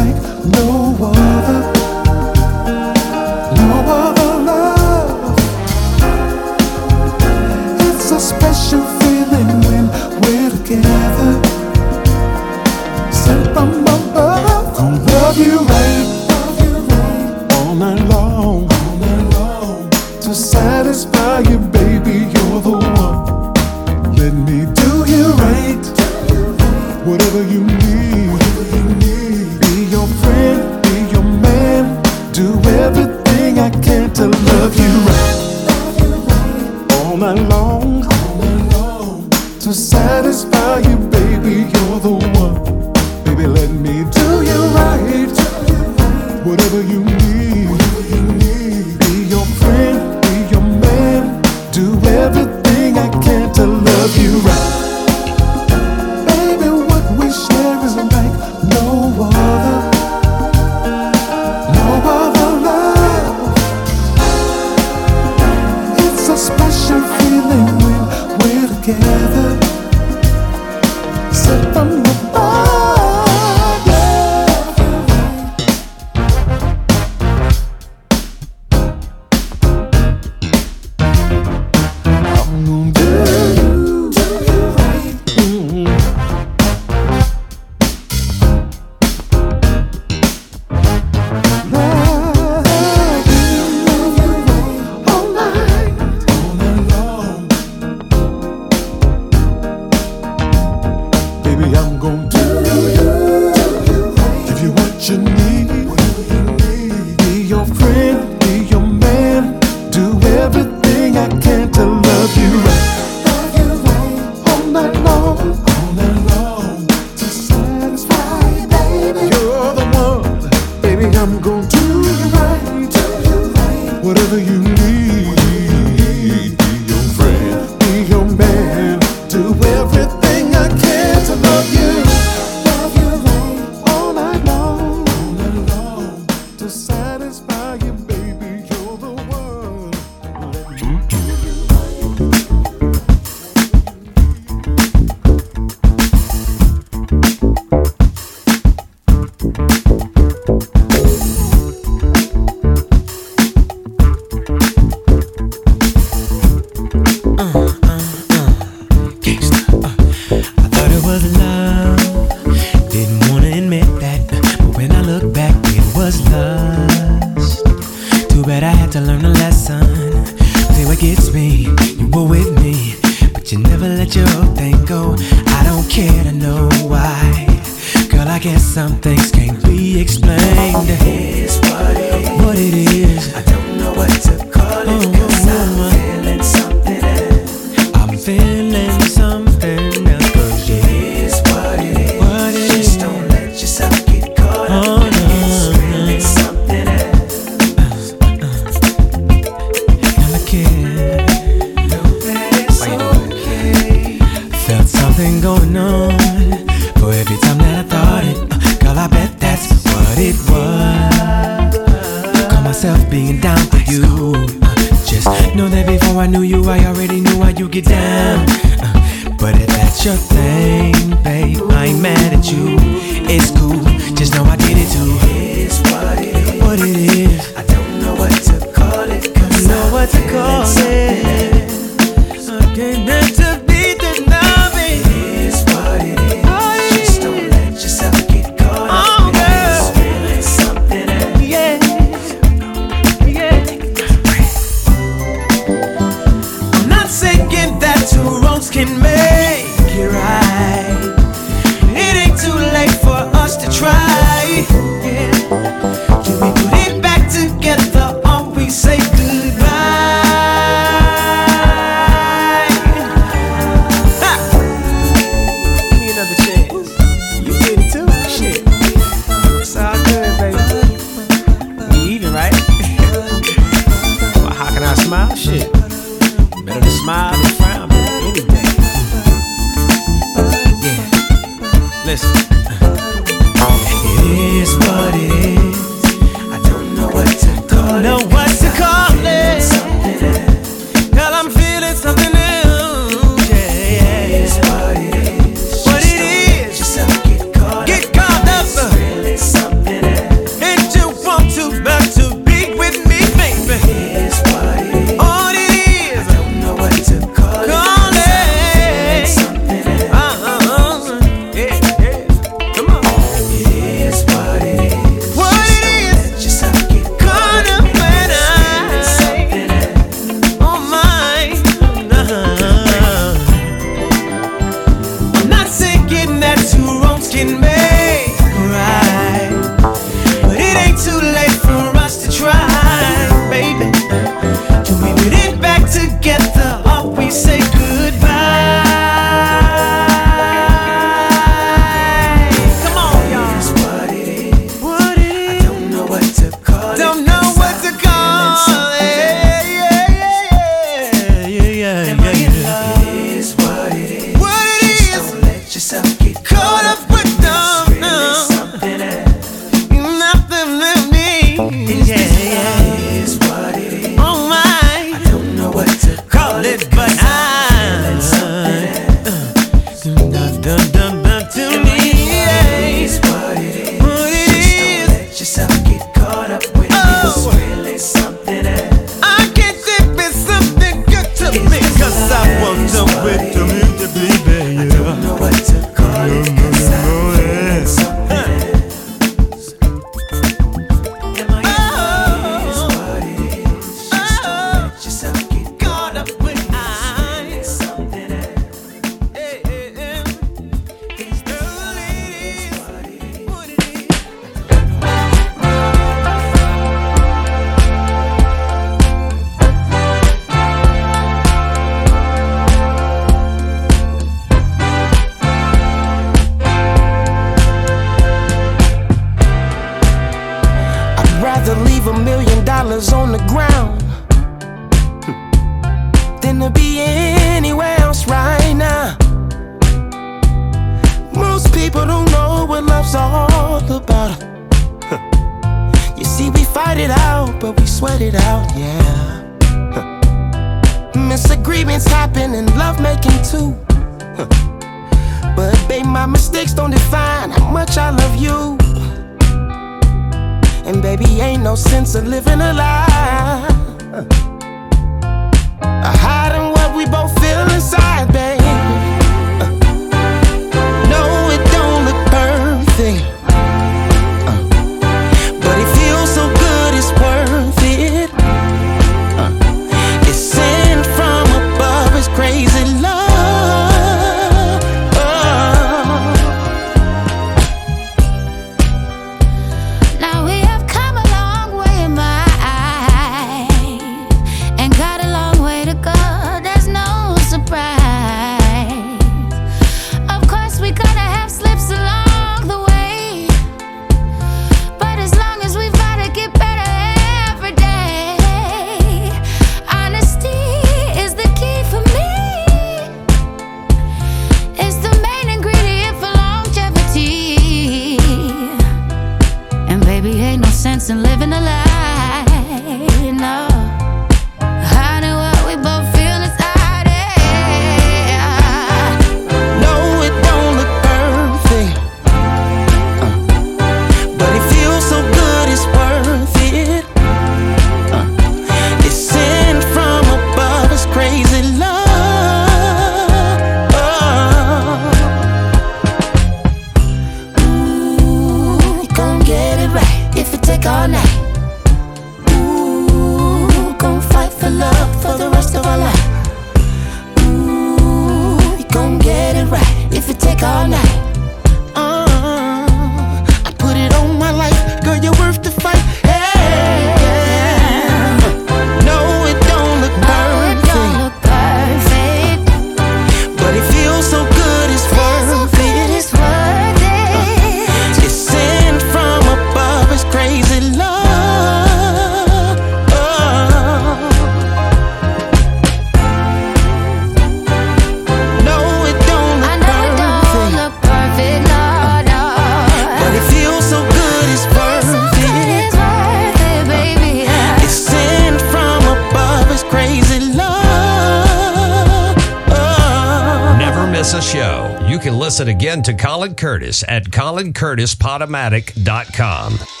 Colin Curtis at colincurtispodomatic.com.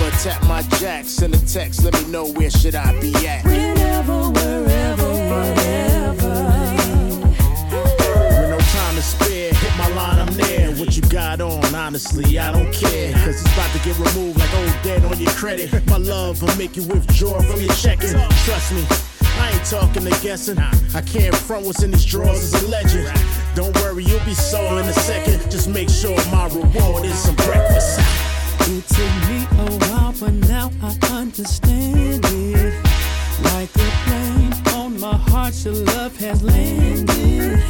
But tap my jack, send a text, let me know where should I be at. Whenever, wherever, whenever. With no time to spare, hit my line, I'm there. What you got on, honestly, I don't care. Cause it's about to get removed like old dead on your credit. My love will make you withdraw from your checking. Trust me. I ain't talking to guessing. I can't front what's in these drawers is a legend. Don't worry, you'll be sore in a second. Just make sure my reward is some breakfast. It took me a while, but now I understand it. Like a plane on my heart, your love has landed.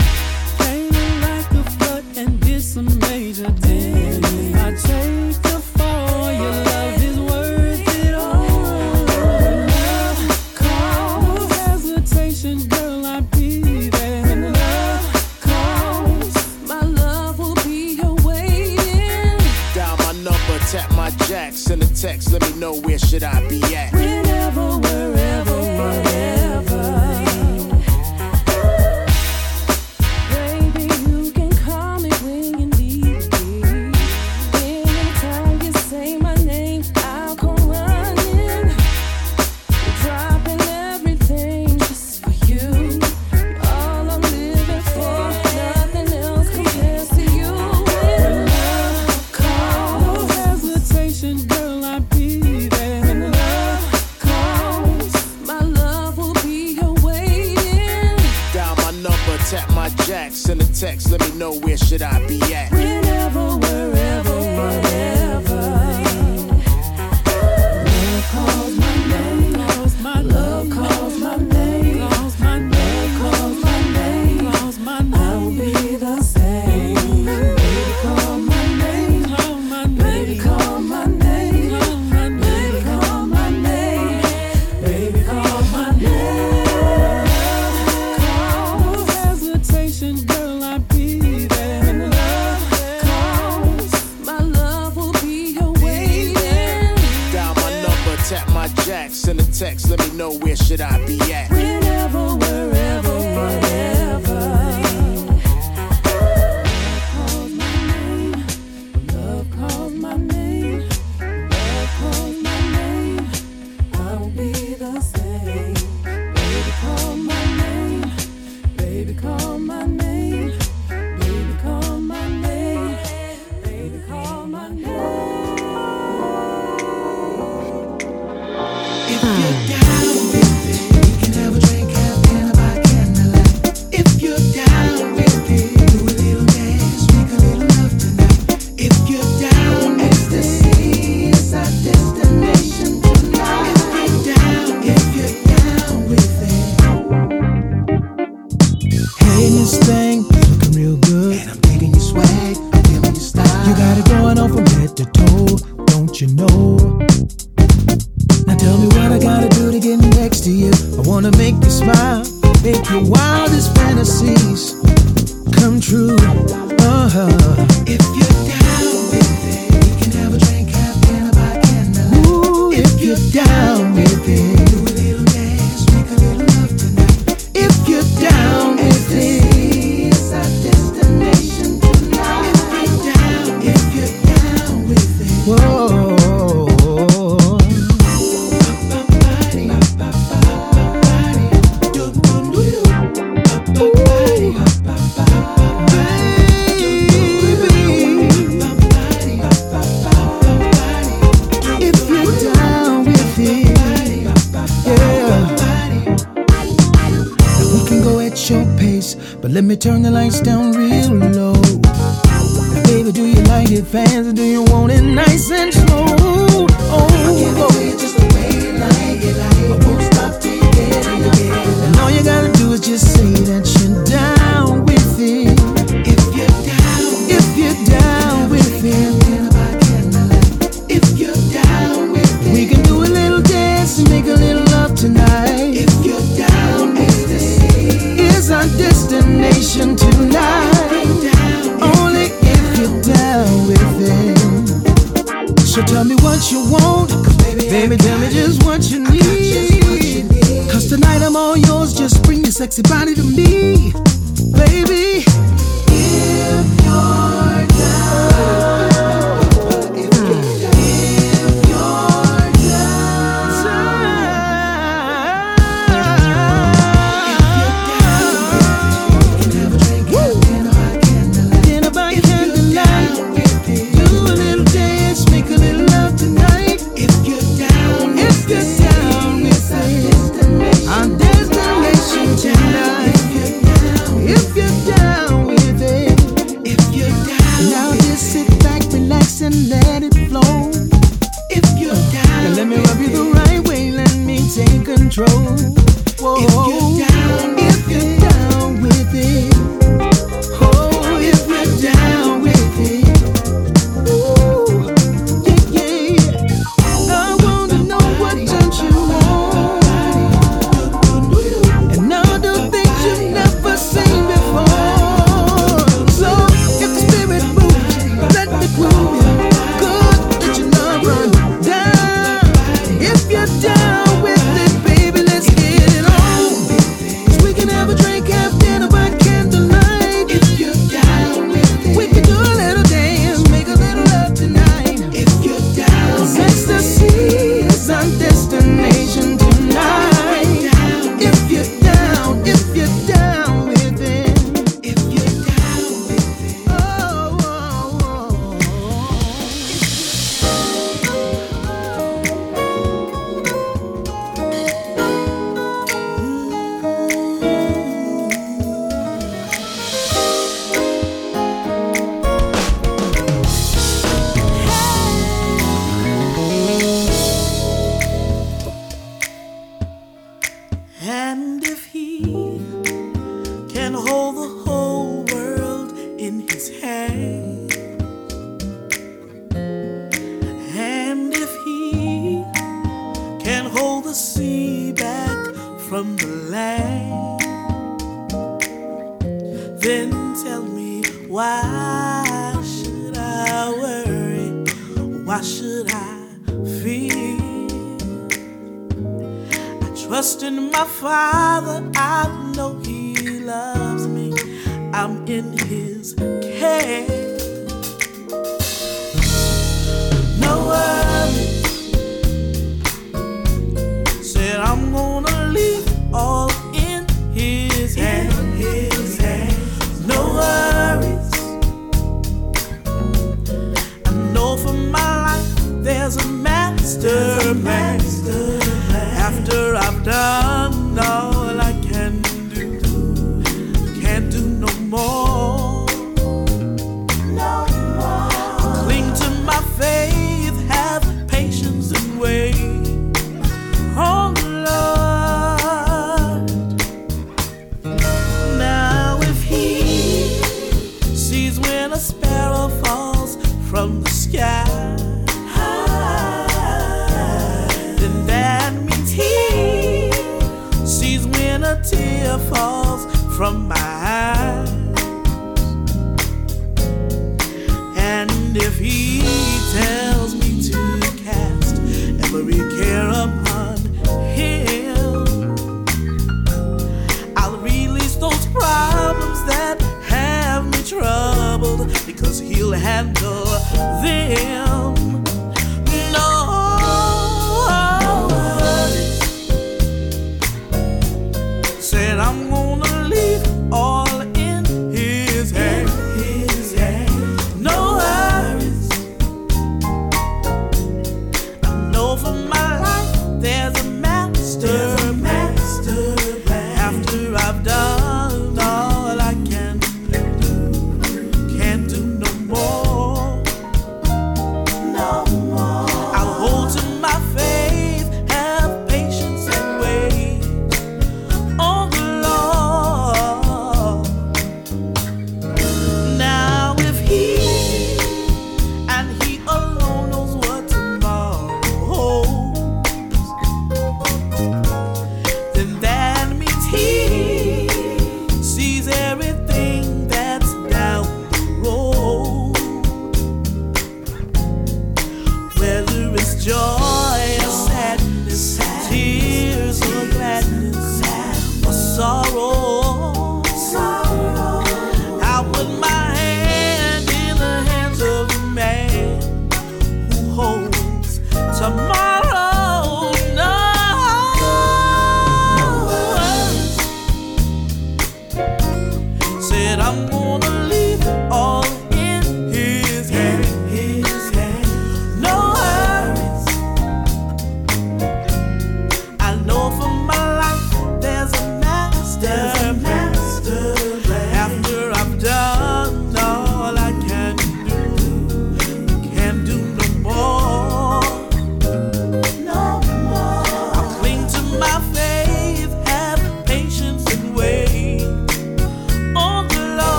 Came like a flood and did some major damage. I take the fall, your text. Let me know where should I be at. Whenever, wherever, wherever. know where should I be at.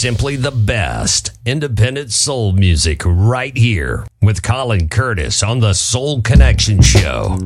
simply the best independent soul music right here with Colin Curtis on the Soul Connection Show.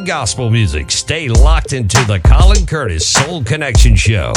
gospel music. Stay locked into the Colin Curtis Soul Connection Show.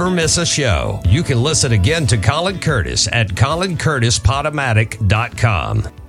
Never miss a show. You can listen again to Colin Curtis at colincurtispodomatic.com.